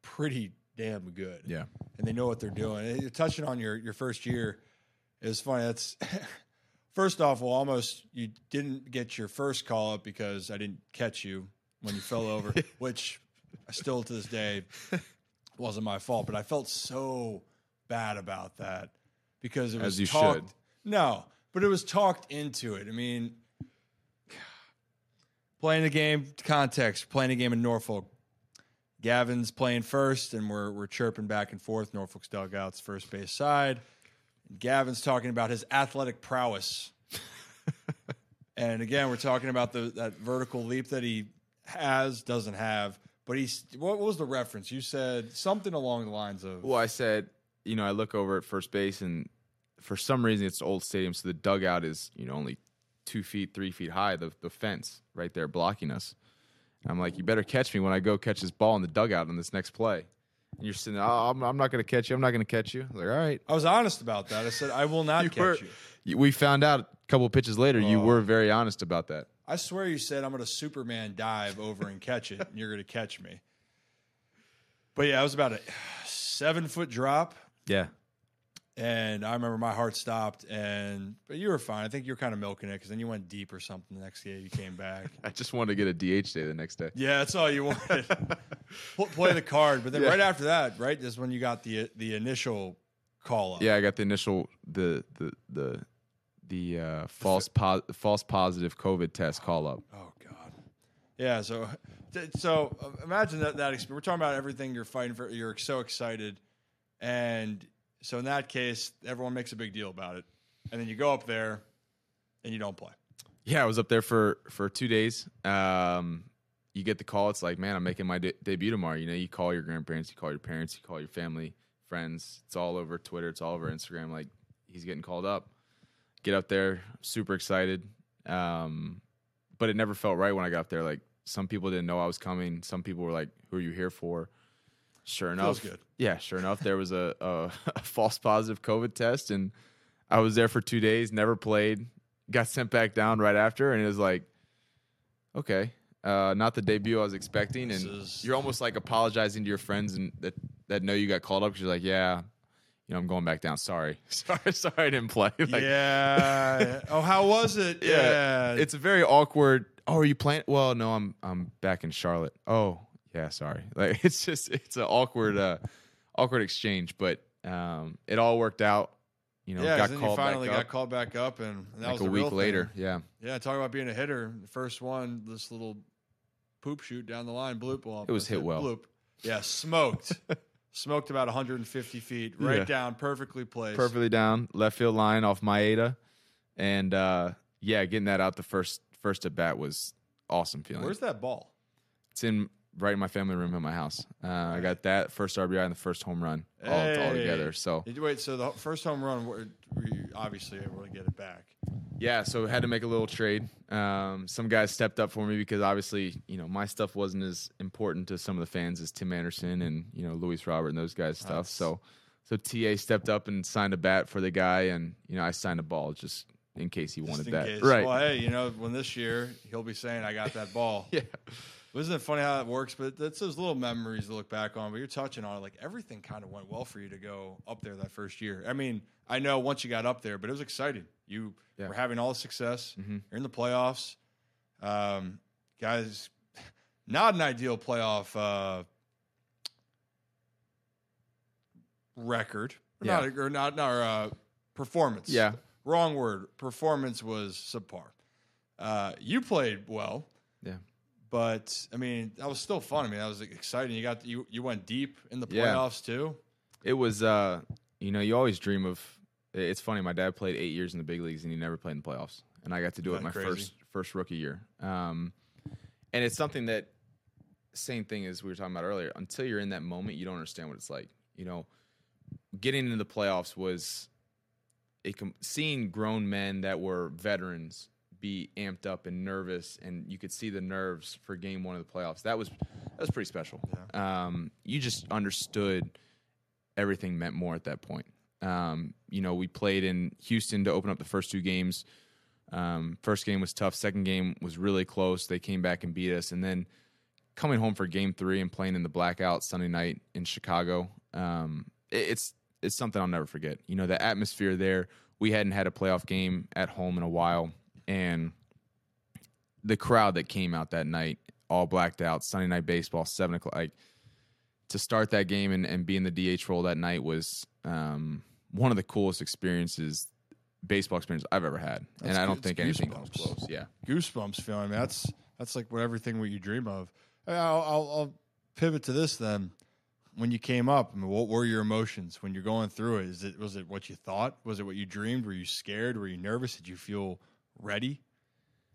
pretty damn good. Yeah. and they know what they're doing. And touching on your your first year. It was funny. That's first off, well, almost you didn't get your first call up because I didn't catch you when you fell over, which I still to this day wasn't my fault. But I felt so bad about that because it was As you talked. should. No, but it was talked into it. I mean, playing the game context, playing a game in Norfolk. Gavin's playing first, and we're we're chirping back and forth. Norfolk's dugouts, first base side. Gavin's talking about his athletic prowess, and again, we're talking about the that vertical leap that he has, doesn't have. But he's what was the reference? You said something along the lines of Well, I said, you know, I look over at first base, and for some reason, it's old stadium, so the dugout is, you know, only two feet, three feet high. The the fence right there blocking us. I'm like, you better catch me when I go catch this ball in the dugout on this next play. And you're sitting, there, oh, I'm, I'm not going to catch you. I'm not going to catch you. I was like, all right. I was honest about that. I said I will not You catch were- you. You- We found out a couple of pitches later, you Oh. were very honest about that. I swear you said I'm going to Superman dive over and catch it, and you're going to catch me. But yeah, it was about a seven foot drop, Yeah. And I remember my heart stopped. And but you were fine. I think you were kind of milking it because then you went deep or something. The next day you came back. I just wanted to get a DH day the next day. yeah, that's all you wanted. Pl- Play the card, but then Yeah. right after that, right, is when you got the the initial call up. Yeah, I got the initial the the the the uh, false po- false positive COVID test call up. Oh God. Yeah. So, so uh, imagine that that experience. We're talking about everything you're fighting for. You're so excited, and so in that case, everyone makes a big deal about it, and then you go up there, and you don't play. Yeah, I was up there for for two days. Um, you get the call. It's like, man, I'm making my de- debut tomorrow. You know, you call your grandparents, you call your parents, you call your family, friends. It's all over Twitter. It's all over Instagram. Like he's getting called up. Get up there, super excited. Um, but it never felt right when I got up there. Like some people didn't know I was coming. Some people were like, "Who are you here for?" Sure enough, yeah, sure enough, there was a, a, a false positive COVID test, and I was there for two days, never played, got sent back down right after, and it was like, okay, uh, not the debut I was expecting, and is- you're almost like apologizing to your friends and that that know you got called up because you're like, yeah, you know, I'm going back down. Sorry, sorry, sorry, I didn't play. Like, yeah. oh, how was it? yeah, it's a very awkward. Oh, are you playing? Well, no, I'm I'm back in Charlotte. Oh, yeah, sorry. Like it's just it's an awkward uh awkward exchange, but um it all worked out. You know, yeah. got then called you finally back got up called back up, and that like was a week thing. later. Yeah. Yeah, talk about being a hitter. The first one, this little poop shoot down the line, bloop. Well, It was said hit well. Bloop. Yeah, smoked. smoked about 150 feet, right Yeah. down, perfectly placed. perfectly down left field line off Maeda, and uh, yeah, getting that out the first first at bat was awesome feeling. Where's that ball? It's in right in my family room at my house. Uh, I got that first RBI and the first home run all, all together. So Did you wait? So the first home run, were, were you obviously able to get it back? yeah, so had to make a little trade. Um, some guys stepped up for me because obviously, you know, my stuff wasn't as important to some of the fans as Tim Anderson and you know Luis Robert and those guys' stuff. So, so TA stepped up and signed a bat for the guy, and you know I signed a ball just in case he Just wanted in that. case. Right? Well, hey, you know, when this year he'll be saying, "I got that ball." yeah. Isn't it funny how it works? But that's those little memories to look back on. But you're touching on it. Like everything kind of went well for you to go up there that first year. I mean, I know once you got up there, but it was exciting. You Yeah. were having all the success. Mhm. You're in the playoffs. Um, guys, not an ideal playoff uh, record. Or Yeah. Not, or not, not uh, performance. Yeah. Wrong word. Performance was subpar. Uh, you played well. Yeah. But I mean, that was still fun. I mean, that was exciting. You got you you went deep in the Yeah. playoffs too. It was, uh, you know, you always dream of. It's funny. My dad played eight years in the big leagues, and he never played in the playoffs. And I got to do it Isn't my that crazy? first first rookie year. Um, and it's something that same thing as we were talking about earlier. Until you're in that moment, you don't understand what it's like. You know, getting into the playoffs was a com- seeing grown men that were veterans be amped up and nervous, and you could see the nerves for Game One of the playoffs. That was that was pretty special. Um, you just understood everything meant more at that point. Um, you know, we played in Houston to open up the first two games. Um, first game was tough. Second game was really close. They came back and beat us, and then coming home for game three and playing in the blackout Sunday night in Chicago. Um, it- it's it's something I'll never forget. You know, the atmosphere there. We hadn't had a playoff game at home in a while, and the crowd that came out that night, all blacked out, Sunday night baseball, seven o'clock. Like to start that game and, and be in the DH role that night was um, one of the coolest experiences, baseball experience I've ever had, That's and I don't think anything comes close. Yeah, Goosebumps feeling. I mean, that's that's like what everything what you dream of. I'll, I'll, I'll pivot to this then. When you came up, I mean, what were your emotions when you're going through it? Is it was it what you thought? Was it what you dreamed? Were you scared? Were you nervous? Did you feel ready?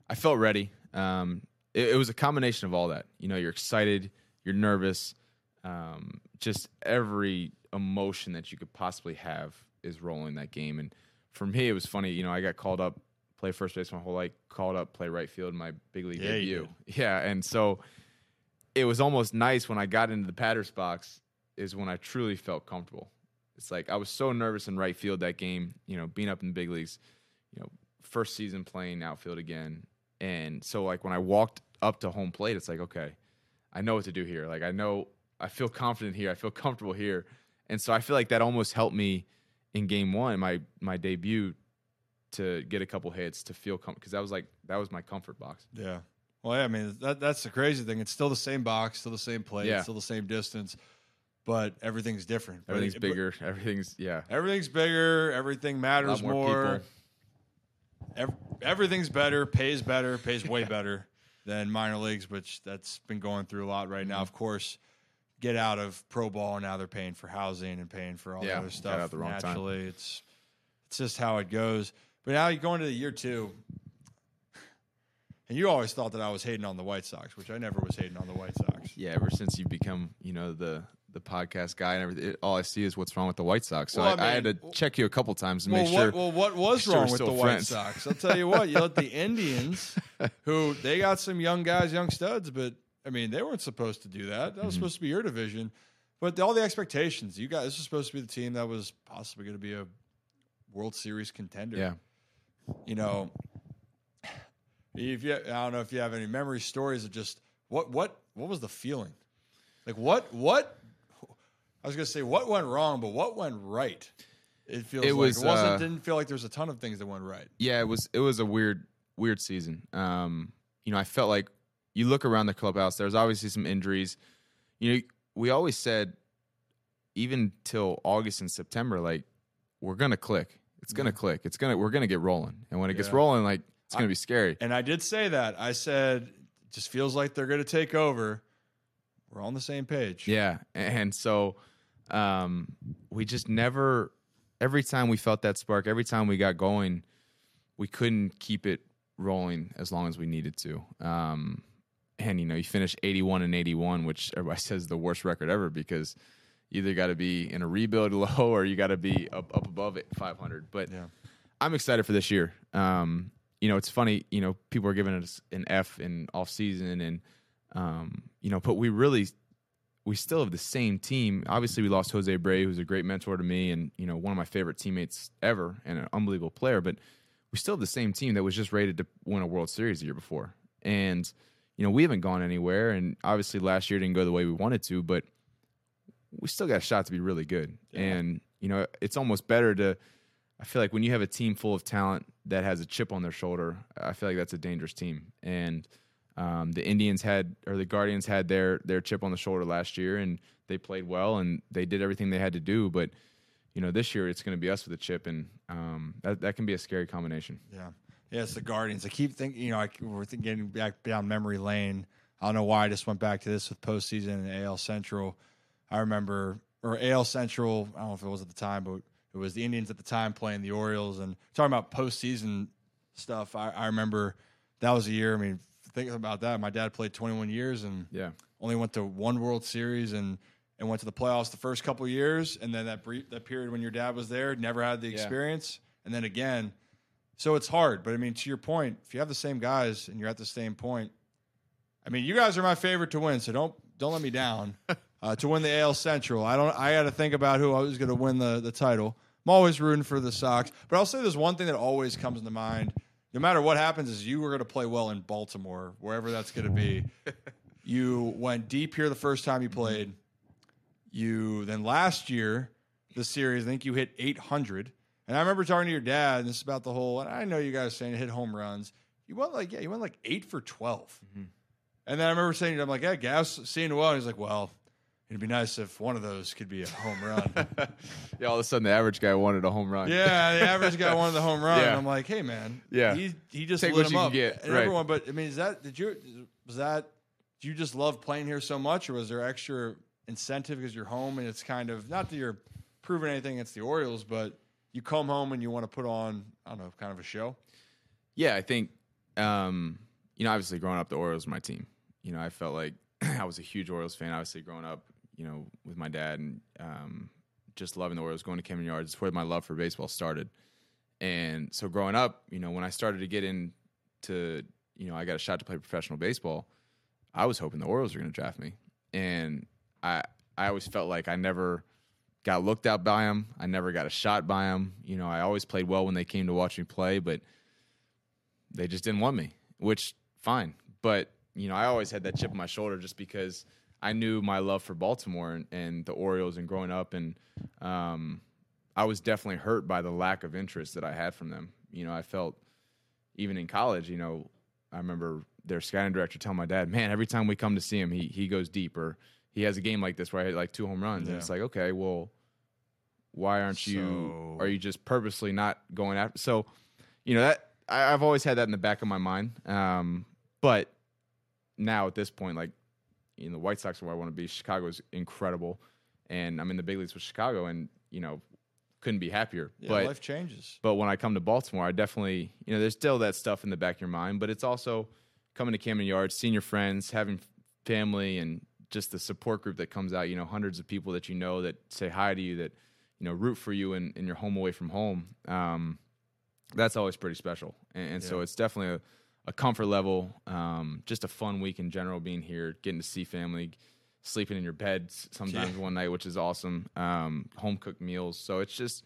I felt ready. Um, it, it was a combination of all that. You know, you're excited, you're nervous, um, just every emotion that you could possibly have is rolling that game. And for me, it was funny. You know, I got called up, play first base my whole life, called up, play right field in my big league Yeah, debut. Yeah, and so it was almost nice when I got into the batter's box. Is when I truly felt comfortable. It's like I was so nervous in right field that game. You know, being up in the big leagues. You know, first season playing outfield again. And so like when I walked up to home plate, it's like, okay, I know what to do here. Like I know I feel confident here. I feel comfortable here. And so I feel like that almost helped me in game one, my my debut, to get a couple hits to feel comfortable because that was like that was my comfort box. Yeah. Well, yeah, I mean that that's the crazy thing. It's still the same box, still the same plate, Yeah. still the same distance, but everything's different. Everything's it- bigger. Everything's yeah. everything's bigger. Everything matters more, more. People. Ev- everything's better, pays better, pays way better than minor leagues, which that's been going through a lot right Mm-hmm. now. Of course, get out of pro ball now they're paying for housing and paying for all the other stuff. the wrong time. Naturally, it's it's just how it goes. But now you go into the year two, and you always thought that I was hating on the White Sox, which I never was hating on the White Sox. Yeah, ever since you've become, you know, the the podcast guy and everything, it, all I see is what's wrong with the White Sox. So Well, I, I I had to check you a couple times to Well, make what, sure. well, what was sure wrong with the White. Sox? I'll tell you what. You let the Indians, who they got some young guys, young studs, but I mean they weren't supposed to do that. That was Mhm. supposed to be your division. But all the expectations, you guys, this was supposed to be the team that was possibly going to be a World Series contender. yeah, You know, if you, I don't know if you have any memory stories of just what what what was the feeling, like what what. I was gonna say what went wrong, but what went right? It feels It like was, it wasn't. uh, didn't feel like there was a ton of things that went right. yeah, it was it was a weird weird season. Um, you know, I felt like you look around the clubhouse. There's obviously some injuries. You know, we always said even till August and September, like we're gonna click. It's gonna click. It's gonna we're gonna get rolling. And when it gets rolling, like it's gonna be scary. And I did say that. I said, just feels like they're going to take over. We're on the same page. Yeah, and so um, we just never. Every time we felt that spark, every time we got going, we couldn't keep it rolling as long as we needed to. Um, and you know, you finish 81 and 81, which everybody says is the worst record ever because you either got to be in a rebuild low or you got to be up, up above it 500. But Yeah. I'm excited for this year. Um, you know, it's funny. You know, people are giving us an F in off season, and um, you know, but we really, we still have the same team. Obviously, we lost Jose Abreu, who's a great mentor to me, and you know, one of my favorite teammates ever, and an unbelievable player. But we still have the same team that was just rated to win a World Series the year before, and you know, we haven't gone anywhere. And obviously, last year didn't go the way we wanted to, but we still got a shot to be really good. Yeah. And you know, it's almost better to. I feel like when you have a team full of talent that has a chip on their shoulder, I feel like that's a dangerous team. And um, the Indians had, or the Guardians had their their chip on the shoulder last year, and they played well and they did everything they had to do. But you know, this year it's going to be us with the chip, and um, that that can be a scary combination. Yeah. Yeah, it's the Guardians. I keep thinking, you know, I, we're thinking, getting back down memory lane. I don't know why I just went back to this with postseason and AL Central. I remember, or AL Central, I don't know if it was at the time, but it was the Indians at the time playing the Orioles. And talking about postseason stuff, I, I remember that was a year. I mean, thinking about that, my dad played 21 years and Yeah, only went to one World Series and and went to the playoffs the first couple of years, and then that brief that period when your dad was there, never had the Yeah. experience, and then again, so it's hard. But I mean, to your point, if you have the same guys and you're at the same point, I mean, you guys are my favorite to win, so don't don't let me down. Uh, to win the AL Central, I don't. I got to think about who I was going to win the the title. I'm always rooting for the Sox, but I'll say there's one thing that always comes to mind. No matter what happens, is you were going to play well in Baltimore, wherever that's going to be. you went deep here the first time you mm-hmm. played. You then last year, the series, I think you hit 800. And I remember talking to your dad, and this is about the whole. And I know you guys saying hit home runs. You went like yeah, you went like eight for 12. Mm-hmm. And then I remember saying, to him, I'm like, yeah, Gas seeing well. And he's like, well, it'd be nice if one of those could be a home run. yeah. All of a sudden, the average guy wanted a home run. yeah, the average guy wanted the home run. Yeah. And I'm like, hey man, Yeah. he he just Take lit what him you can up. get, And right. everyone, but I mean, is that did you was that do you just love playing here so much, or was there extra incentive because you're home and it's kind of not that you're proving anything against the Orioles, but you come home and you want to put on I don't know kind of a show. Yeah, I think um, you know, obviously growing up the Orioles were my team. You know, I felt like I was a huge Orioles fan, obviously growing up, you know, with my dad and um, just loving the Orioles, going to Camden Yards. It's where my love for baseball started. And so growing up, you know, when I started to get into, you know, I got a shot to play professional baseball, I was hoping the Orioles were going to draft me. And I I always felt like I never got looked at by them. I never got a shot by them. You know, I always played well when they came to watch me play, but they just didn't want me, which fine. But you know, I always had that chip on my shoulder just because I knew my love for Baltimore and, and the Orioles and growing up, and um, I was definitely hurt by the lack of interest that I had from them. You know, I felt even in college, you know, I remember their scouting director telling my dad, "Man, every time we come to see him, he he goes deep, or he has a game like this where I hit like two home runs." And it's like, okay, well, why aren't So- you? Are you just purposely not going after? So, you know that I, I've always had that in the back of my mind. Um, but now at this point, like you know, the White Sox are where I want to be. Chicago is incredible, and I'm in the big leagues with Chicago, and you know, couldn't be happier. Yeah, but life changes. but when I come to Baltimore, I definitely, you know, there's still that stuff in the back of your mind, but it's also coming to Camden Yards, seeing your friends, having family, and just the support group that comes out. You know, hundreds of people that you know that say hi to you, that you know root for you in, in your home away from home. Um, that's always pretty special, and, and so it's definitely a, a comfort level. Um, just a fun week in general, being here, getting to see family, sleeping in your bed sometimes Yeah. one night, which is awesome. Um, home cooked meals, so it's just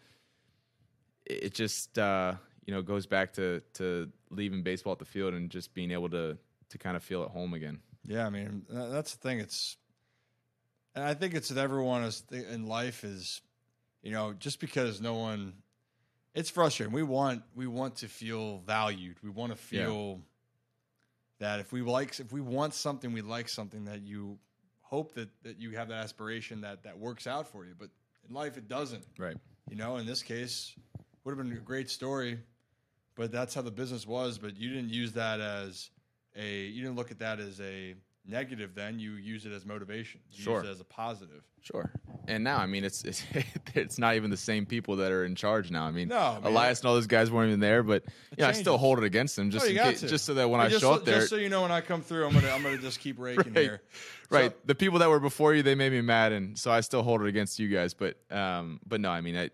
it just uh, you know goes back to to leaving baseball at the field and just being able to to kind of feel at home again. Yeah, I mean that's the thing. It's, and I think it's that everyone is in life is, you know, just because no one, it's frustrating. We want we want to feel valued. We want to Yeah. That if we like if we want something, we like something that you hope that that you have that aspiration that that works out for you. But in life, it doesn't. Right. You know, in this case, would have been a great story, but that's how the business was. But you didn't use that as a, you didn't look at that as a negative. Then you use it as motivation. You Sure. use it as a positive. Sure. And now I mean it's it's it's not even the same people that are in charge now. I mean, No, I mean, Elias and all those guys weren't even there, but yeah, I still hold it against them just case, just so that when I, just show up there, just so you know when I come through, I'm gonna I'm gonna just keep raking Right. here. right? So- the people that were before you, they made me mad, and so I still hold it against you guys. But um, but no, I mean, I,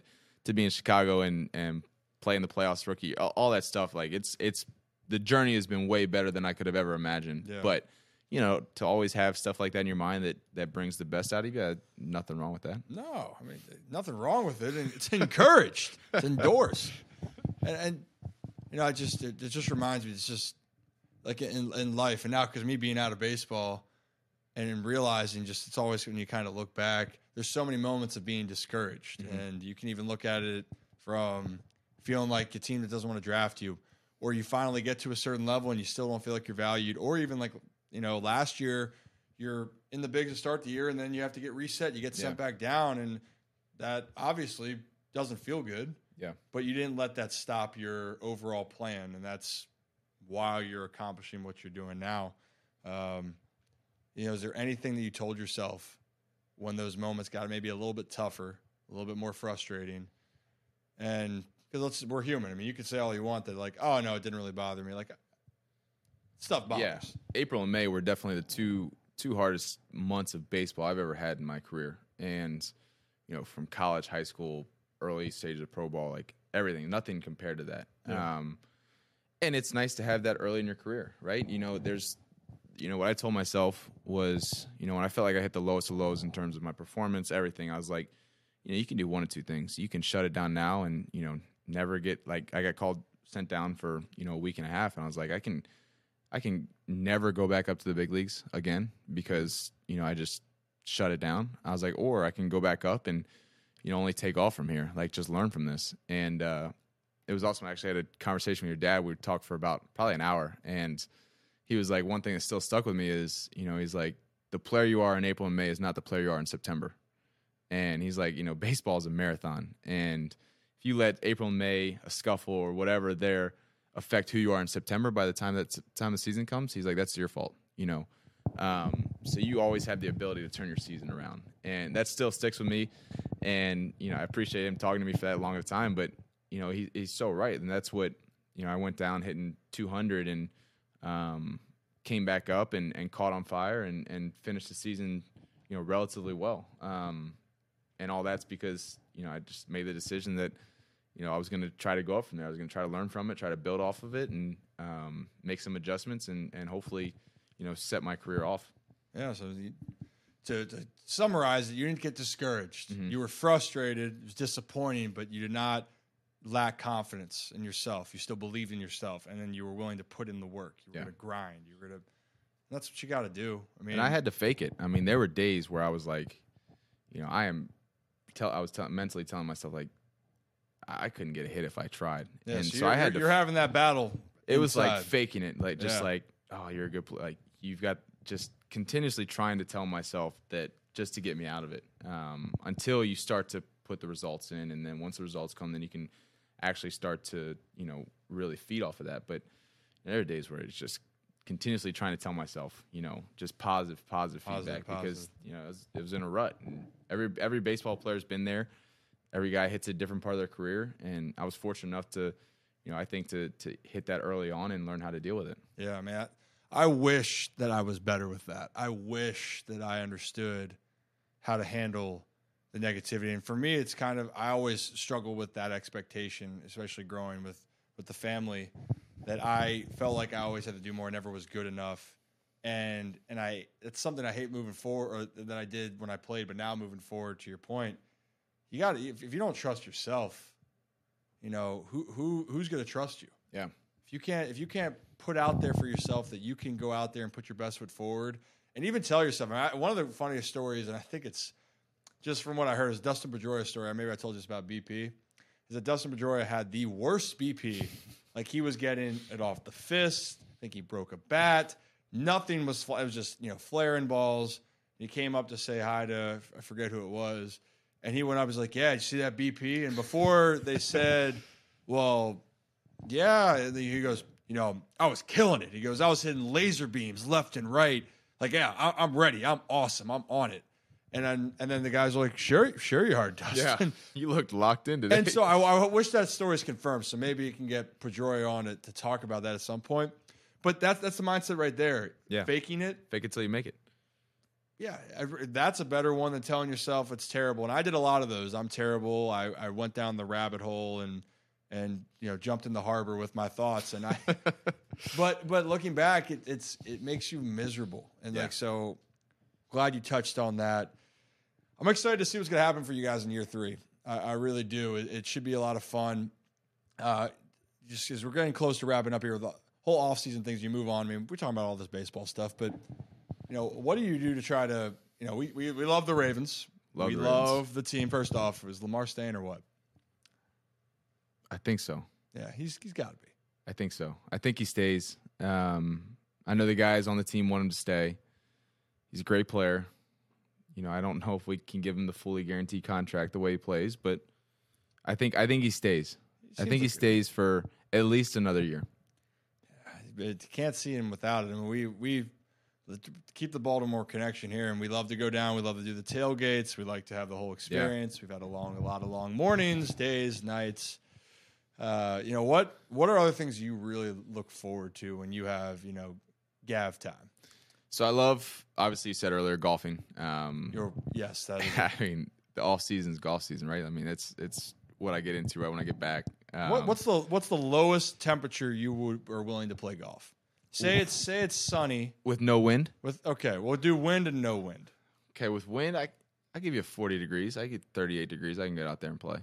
to be in Chicago and and play in the playoffs, rookie, all, all that stuff, like it's it's the journey has been way better than I could have ever imagined. Yeah. But you know, to always have stuff like that in your mind that that brings the best out of you, uh, nothing wrong with that. No, I mean nothing wrong with it, and it's encouraged, it's endorsed, and, and you know, I just it, it just reminds me. It's just like in in life, and now because me being out of baseball, and in realizing just it's always when you kind of look back. There's so many moments of being discouraged, and you can even look at it from feeling like a team that doesn't want to draft you, or you finally get to a certain level and you still don't feel like you're valued, or even like you know last year you're in the big to start the year and then you have to get reset, you get sent Yeah. back down, and that obviously doesn't feel good. Yeah. But you didn't let that stop your overall plan, and that's why you're accomplishing what you're doing now. Um, you know, is there anything that you told yourself when those moments got maybe a little bit tougher, a little bit more frustrating? And because we're human. I mean, you could say all you want that, like, oh no, it didn't really bother me. Like, stuff bothers. Yeah, April and May were definitely the two two hardest months of baseball I've ever had in my career, and you know, from college, high school, early stages of pro ball, like everything, nothing compared to that. Yeah. Um, and it's nice to have that early in your career, right? You know, there's, you know, what I told myself was, you know, when I felt like I hit the lowest of lows in terms of my performance, everything, I was like, you know, you can do one of two things. You can shut it down now and, you know, never get like I got called sent down for, you know, a week and a half and I was like, I can I can never go back up to the big leagues again because, you know, I just shut it down. I was like, or I can go back up and, you know, only take off from here, like just learn from this. And uh it was awesome. I actually had a conversation with your dad. We talked for about probably an hour and he was like, one thing that still stuck with me is, you know, he's like, the player you are in April and May is not the player you are in September. And he's like, you know, baseball is a marathon. And if you let April and May, a scuffle or whatever there affect who you are in September by the time that time the season comes, he's like, that's your fault, you know. Um, so you always have the ability to turn your season around. And that still sticks with me. And, you know, I appreciate him talking to me for that long of time, but, you know, he, he's so right. And that's what, you know, I went down hitting 200 and um, came back up and, and caught on fire and, and finished the season, you know, relatively well. Um, and all that's because you know I just made the decision that you know I was going to try to go up from there. I was going to try to learn from it, try to build off of it, and um, make some adjustments, and and hopefully you know set my career off. Yeah. So you, to, to summarize it, you didn't get discouraged. Mm-hmm. You were frustrated. It was disappointing, but you did not lack confidence in yourself. You still believed in yourself, and then you were willing to put in the work. You were Yeah. going to grind. You were going to. That's what you got to do. I mean, And I had to fake it. I mean, there were days where I was like, you know, I am. Tell I was tell, mentally telling myself like, I couldn't get a hit if I tried, yeah, and so, so I had you're, to you're having that battle. it was like faking it like just Yeah. like oh you're a good pl-. like you've got just continuously trying to tell myself that just to get me out of it um, until you start to put the results in and then once the results come then you can actually start to you know really feed off of that but there are days where it's just continuously trying to tell myself you know just positive positive, Positive, feedback because you know it was, it was in a rut and every every baseball player's been there every guy hits a different part of their career and i was fortunate enough to you know, I think to to hit that early on and learn how to deal with it. Yeah, man. I, wish that I was better with that. I wish that I understood how to handle the negativity. And for me, it's kind of I always struggle with that expectation, especially growing with with the family, that I felt like I always had to do more, never was good enough. And and I it's something I hate moving forward, or that I did when I played, but now moving forward. To your point, you got to if, if you don't trust yourself, you know who who who's going to trust you? Yeah. if you can't if you can't put out there for yourself that you can go out there and put your best foot forward and even tell yourself I, one of the funniest stories and i think it's just from what i heard is dustin pedroia's story. I maybe i told you this about bp is that dustin pedroia had the worst bp like he was getting it off the fist. I think he broke a bat. Nothing was fl- it was just you know flaring balls. He came up to say hi to i forget who it was and he went up he's like yeah did you see that bp and before they said well yeah. And then he goes, you know, I was killing it. He goes, I was hitting laser beams left and right. Like, yeah, I, I'm ready. I'm awesome. I'm on it. And then and then the guys were like, sure, sure, you are, Dustin. you looked locked in today. And so I, I wish that story is confirmed. So maybe you can get Pedroia on it to talk about that at some point. But that's that's the mindset right there. Yeah. faking it. fake it till you make it. Yeah, that's a better one than telling yourself it's terrible. And I did a lot of those. I'm terrible. I, I went down the rabbit hole and and you know jumped in the harbor with my thoughts. And I, but but looking back, it, it's it makes you miserable. And Yeah. like so, glad you touched on that. I'm excited to see what's going to happen for you guys in year three. I, I really do. It, it should be a lot of fun. Uh, just because we're getting close to wrapping up here with the whole offseason things, you move on. I mean, we're talking about all this baseball stuff, but you know, what do you do to try to, you know, we we, we love the Ravens. Love we the Ravens. love the team. First off, is Lamar staying or what? I think so. Yeah, he's he's got to be. I think so. I think he stays. Um, I know the guys on the team want him to stay. He's a great player. You know, I don't know if we can give him the fully guaranteed contract the way he plays, but I think I think he stays. I seems think he stays for at least another year. It, can't see him without it. I mean, we we keep the Baltimore connection here, and we love to go down. We love to do the tailgates. We like to have the whole experience. We've had a long, a lot of long mornings, days, nights. Uh, you know what? What are other things you really look forward to when you have you know Gav time? So I love, obviously, you said earlier, golfing. Um, Your yes, that is. I mean, the off season's golf season, right? I mean, it's it's what I get into right when I get back. Um, What, what's the what's the lowest temperature you would are willing to play golf? Say it's say it's sunny with no wind? with okay, we'll do wind and no wind. Okay, with wind, I I give you 40 degrees. I get 38 degrees. I can get out there and play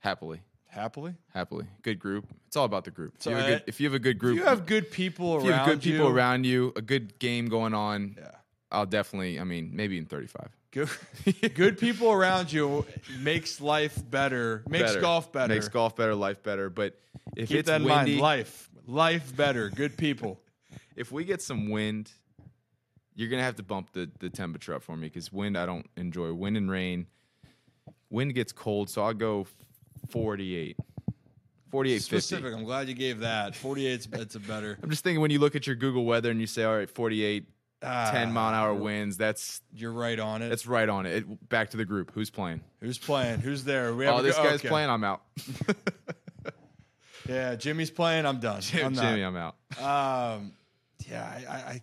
happily. Happily, Happily, good group. It's all about the group. If, So, you, have a good, if you have a good if group, you have good people if around you have good people around you, a good game going on, Yeah. I'll definitely. I mean, maybe in 35. Good, good people around you makes life better, makes Better. golf better. makes golf better, life better. But if Keep it's that in windy, mind. Life, life better. Good people. If we get some wind, you're gonna have to bump the the temperature up for me because wind I don't enjoy. Wind and rain. Wind gets cold, so I'll go 48. 48, 50. I'm glad you gave that. 48. it's a better. I'm just thinking when you look at your Google weather and you say, all right, 48, Ah, 10 mile an hour winds, that's You're right on it. that's right on it. it. Back to the group. Who's playing? Who's playing? Who's there? We have Oh, this go- guy's okay. playing. I'm out. Yeah, Jimmy's playing. I'm done. I'm not. Jimmy, I'm out. Um, yeah, I, I, I.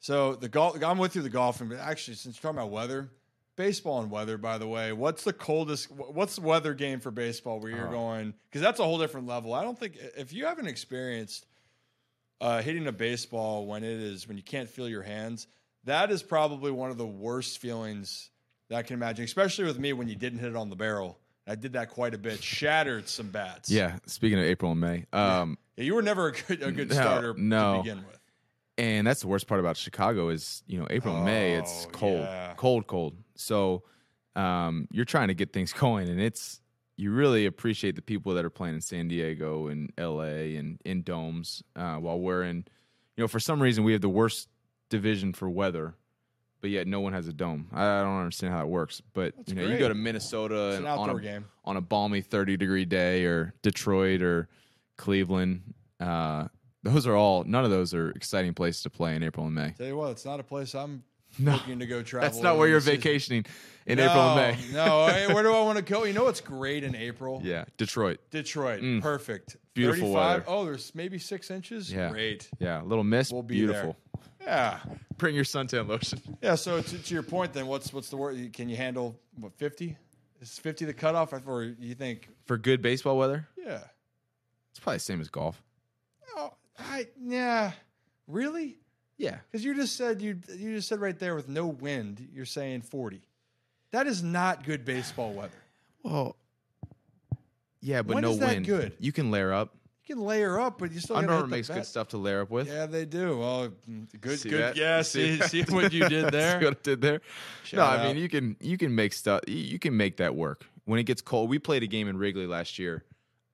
So the golf, I'm with you. The golfing, but actually, since you're talking about weather, baseball and weather. By the way, what's the coldest? What's the weather game for baseball where you're Oh. going? Because that's a whole different level. I don't think if you haven't experienced uh, hitting a baseball when it is when you can't feel your hands, that is probably one of the worst feelings that I can imagine. Especially with me when you didn't hit it on the barrel. I did that quite a bit. Shattered some bats. Yeah. Speaking of April and May, um, Yeah, you were never a good a good No, starter no. to begin with. and that's the worst part about Chicago is you know April and May it's Oh, cold, yeah. cold, cold. So um, you're trying to get things going, and it's you really appreciate the people that are playing in San Diego and L.A. and in domes uh, while we're in. You know, for some reason we have the worst division for weather, but yet no one has a dome. I, don't understand how that works. But you know, you go to Minnesota It's and an on a game. on a balmy 30 degree day, or Detroit or Cleveland. Uh, those are all none of those are exciting places to play in April and May. Tell you what, it's not a place I'm No, looking to go travel. That's not where you're season. vacationing in no, April and May. no, hey, where do I want to go? You know what's great in April? Yeah, Detroit. Detroit, Mm. perfect. Beautiful 35. weather. Oh, there's maybe six inches. Yeah. Great. Yeah, a little mist. We'll be beautiful. Yeah, Bring your suntan lotion. yeah. So to, to your point, then, what's what's the word? Can you handle what fifty? Is fifty the cutoff, or you think? For good baseball weather, Yeah. it's probably the same as golf. Oh, I yeah. Really? Yeah. Because you just said you you just said right there with no wind, you're saying forty. That is not good baseball weather. Well, yeah, but When no wind. good? You can layer up. You can layer up, but you still Under Armour makes good stuff to layer up with. Yeah, they do. Well, good, See good. that? Yeah, You see, see what you did there. See what I did there? Shout no, I mean you can you can make stuff. You can make that work when it gets cold. We played a game in Wrigley last year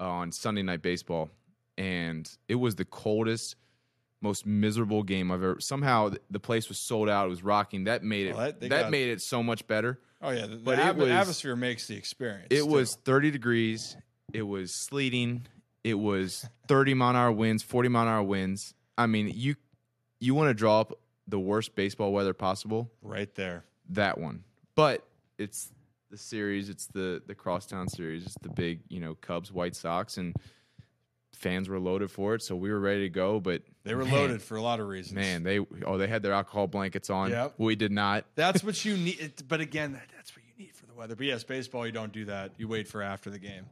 uh, on Sunday Night Baseball, and it was the coldest, most miserable game I've ever. Somehow the place was sold out. It was rocking. That made it. Well, that- that made it so much better. Oh yeah, the, the But it at- was- atmosphere makes the experience. It too. was 30 degrees. It was sleeting. It was 30 mile an hour winds, 40 mile an hour winds. I mean, you you want to draw up the worst baseball weather possible. right there. that one. But it's the series. It's the the crosstown series. It's the big you know Cubs White Sox and fans were loaded for it, so we were ready to go. But They were man, loaded for a lot of reasons. Man, they oh they had their alcohol blankets on. Yep. We did not. That's what you need. But again, that, that's what you need for the weather. But yes, baseball, you don't do that. You wait for after the game.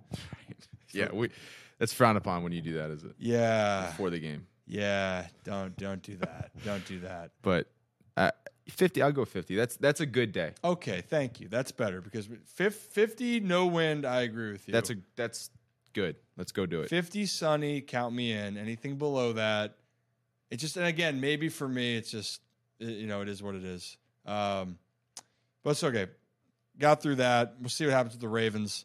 Yeah, we. That's frowned upon when you do that, is it? Yeah, For the game, yeah. Don't don't do that. Don't do that. but uh, fifty. I'll go fifty. That's that's a good day. Okay, thank you. That's better because fifty no wind. I agree with you. That's a that's good. Let's go do it. 50 sunny, count me in. Anything below that, it just, and again, maybe for me, it's just, you know, it is what it is. Um, but it's okay. Got through that. We'll see what happens with the Ravens.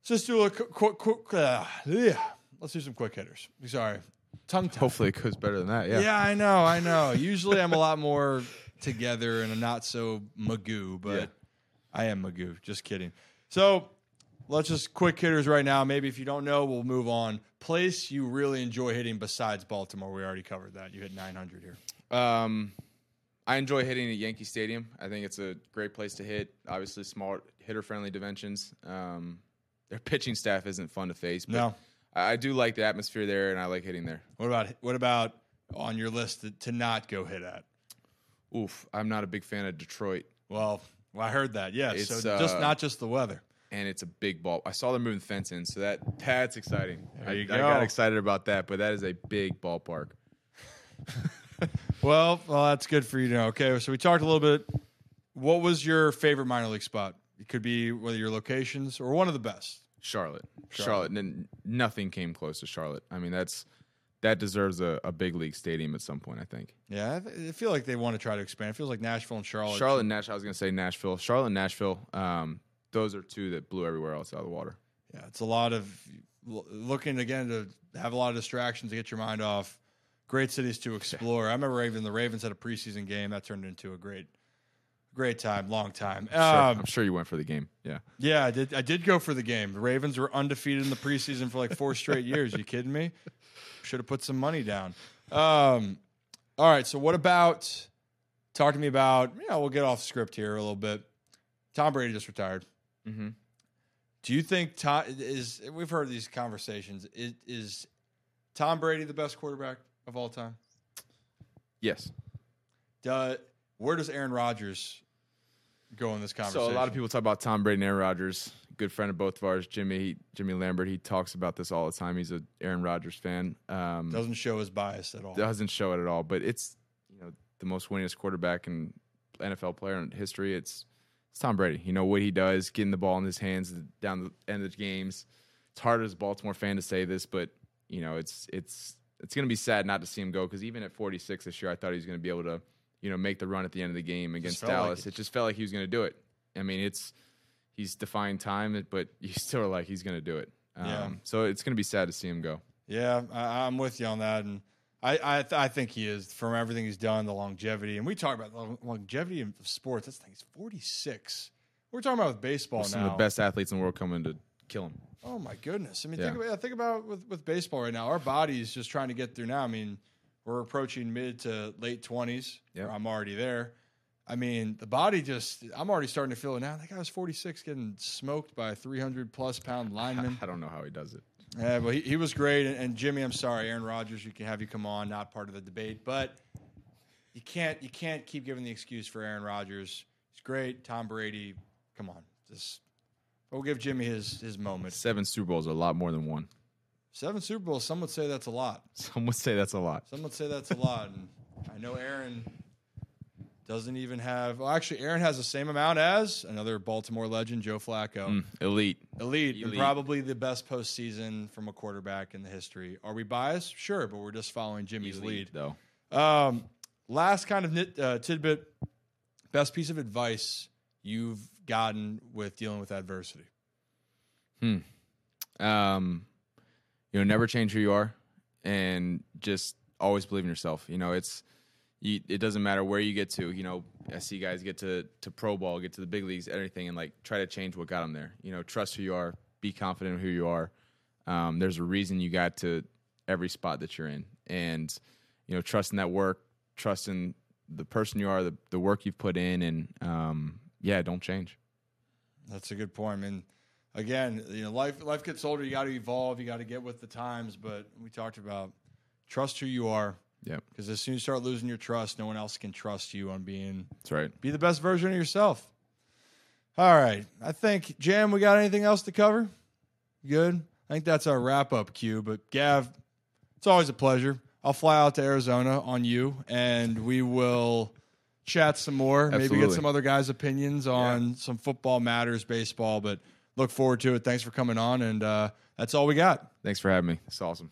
Let's just do a quick, quick, quick uh, yeah. Let's do some quick hitters. Sorry. Tongue. Hopefully, it goes better than that. Yeah. Yeah, I know, I know. Usually I'm a lot more together and I'm not so magoo, but Yeah. I am magoo. Just kidding. So let's just quick hitters right now. Maybe if you don't know, we'll move on. Place you really enjoy hitting besides Baltimore. We already covered that. You hit 900 here. Um, I enjoy hitting at Yankee Stadium. I think it's a great place to hit. Obviously, small hitter friendly dimensions. Um, their pitching staff isn't fun to face, but No. I, do like the atmosphere there, and I like hitting there. What about what about on your list to, to not go hit at? Oof, I'm not a big fan of Detroit, Well, well I heard that. Yeah. It's, so just uh, not just the weather. and it's a big ball. I saw they're moving the fence in, so that that's exciting. I, you I got excited about that, but that is a big ballpark. Well, well, that's good for you to know. Okay, so we talked a little bit. What was your favorite minor league spot? It could be whether your locations or one of the best. Charlotte, Charlotte. Charlotte, and nothing came close to Charlotte. I mean, that's that deserves a, a big league stadium at some point. I think. Yeah, I, th- I feel like they want to try to expand. It feels like Nashville and Charlotte. Charlotte and Nashville. I was going to say Nashville. Charlotte and Nashville. Um, those are two that blew everywhere else out of the water. Yeah, it's a lot of looking again to have a lot of distractions to get your mind off. Great cities to explore. I remember even the Ravens had a preseason game that turned into a great, great time, long time. Sure, Um, I'm sure you went for the game. Yeah. Yeah, I did. I did go for the game. The Ravens were undefeated in the preseason for like four straight years. You kidding me? Should have put some money down. Um, all right. So what about? Talk to me about. You know, we'll get off script here a little bit. Tom Brady just retired. Mm-hmm. Do you think Tom is? We've heard these conversations. Is, is Tom Brady the best quarterback of all time? Yes. Do, where does Aaron Rodgers go in this conversation? So a lot of people talk about Tom Brady and Aaron Rodgers. Good friend of both of ours, Jimmy he, Jimmy Lambert. He talks about this all the time. He's a Aaron Rodgers fan. Um, doesn't show his bias at all. doesn't show it at all. But it's you know the most winningest quarterback in NFL player in history. It's it's Tom Brady. You know what he does, getting the ball in his hands down the end of the games. It's hard as a Baltimore fan to say this, but you know it's it's it's going to be sad not to see him go because even at 46 this year, I thought he was going to be able to you know make the run at the end of the game against felt like Dallas. it. it just felt like he was going to do it. I mean, it's he's defying time, but you still are like he's going to do it. Um, Yeah. So it's going to be sad to see him go. Yeah, I, I'm with you on that, and I I, th- I think he is from everything he's done, the longevity, and we talk about the longevity of sports. Thing. He's 46. We're talking about with baseball Some now. of the best athletes in the world coming to kill him. Oh my goodness! I mean, Yeah. think about think about with with baseball right now. Our body's just trying to get through now. I mean, we're approaching mid to late 20s. Yep. I'm already there. I mean, the body just. I'm already starting to feel it now. That guy was 46, getting smoked by a 300 plus pound lineman. I don't know how he does it. Yeah, but he, he was great. And, and Jimmy, I'm sorry, Aaron Rodgers, you can have you come on, not part of the debate, but you can't you can't keep giving the excuse for Aaron Rodgers. He's great. Tom Brady, come on, just we'll give Jimmy his his moment. Seven Super Bowls are a lot more than one. Seven Super Bowls. Some would say that's a lot. Some would say that's a lot. Some would say that's a lot. And I know Aaron doesn't even have. Well, actually, Aaron has the same amount as another Baltimore legend, Joe Flacco. Mm, elite. Elite, and probably the best postseason from a quarterback in the history. Are we biased? Sure, but we're just following Jimmy's Elite, though. Um, last kind of nit, uh, tidbit: best piece of advice you've gotten with dealing with adversity. Hmm. Um, you know, never change who you are, and just always believe in yourself. You know, it's you, it doesn't matter where you get to. You know, I see guys get to to pro ball, get to the big leagues, everything, and like try to change what got them there. You know, trust who you are, be confident in who you are. Um, there's a reason you got to every spot that you're in, and you know, trust in that work, trust in the person you are, the the work you've put in, and um, yeah, don't change. That's a good point. I mean, again, you know, life life gets older. You got to evolve. You got to get with the times. But we talked about trust who you are. Yep, Because as soon as you start losing your trust, no one else can trust you on being that's right. be the best version of yourself. All right, I think Jam. We got anything else to cover? Good. I think that's our wrap up cue. But Gav, it's always a pleasure. I'll fly out to Arizona on you, and we will chat some more. Maybe get some other guys' opinions on some football matters, baseball. But look forward to it. Thanks for coming on, and uh, that's all we got. Thanks for having me. It's awesome.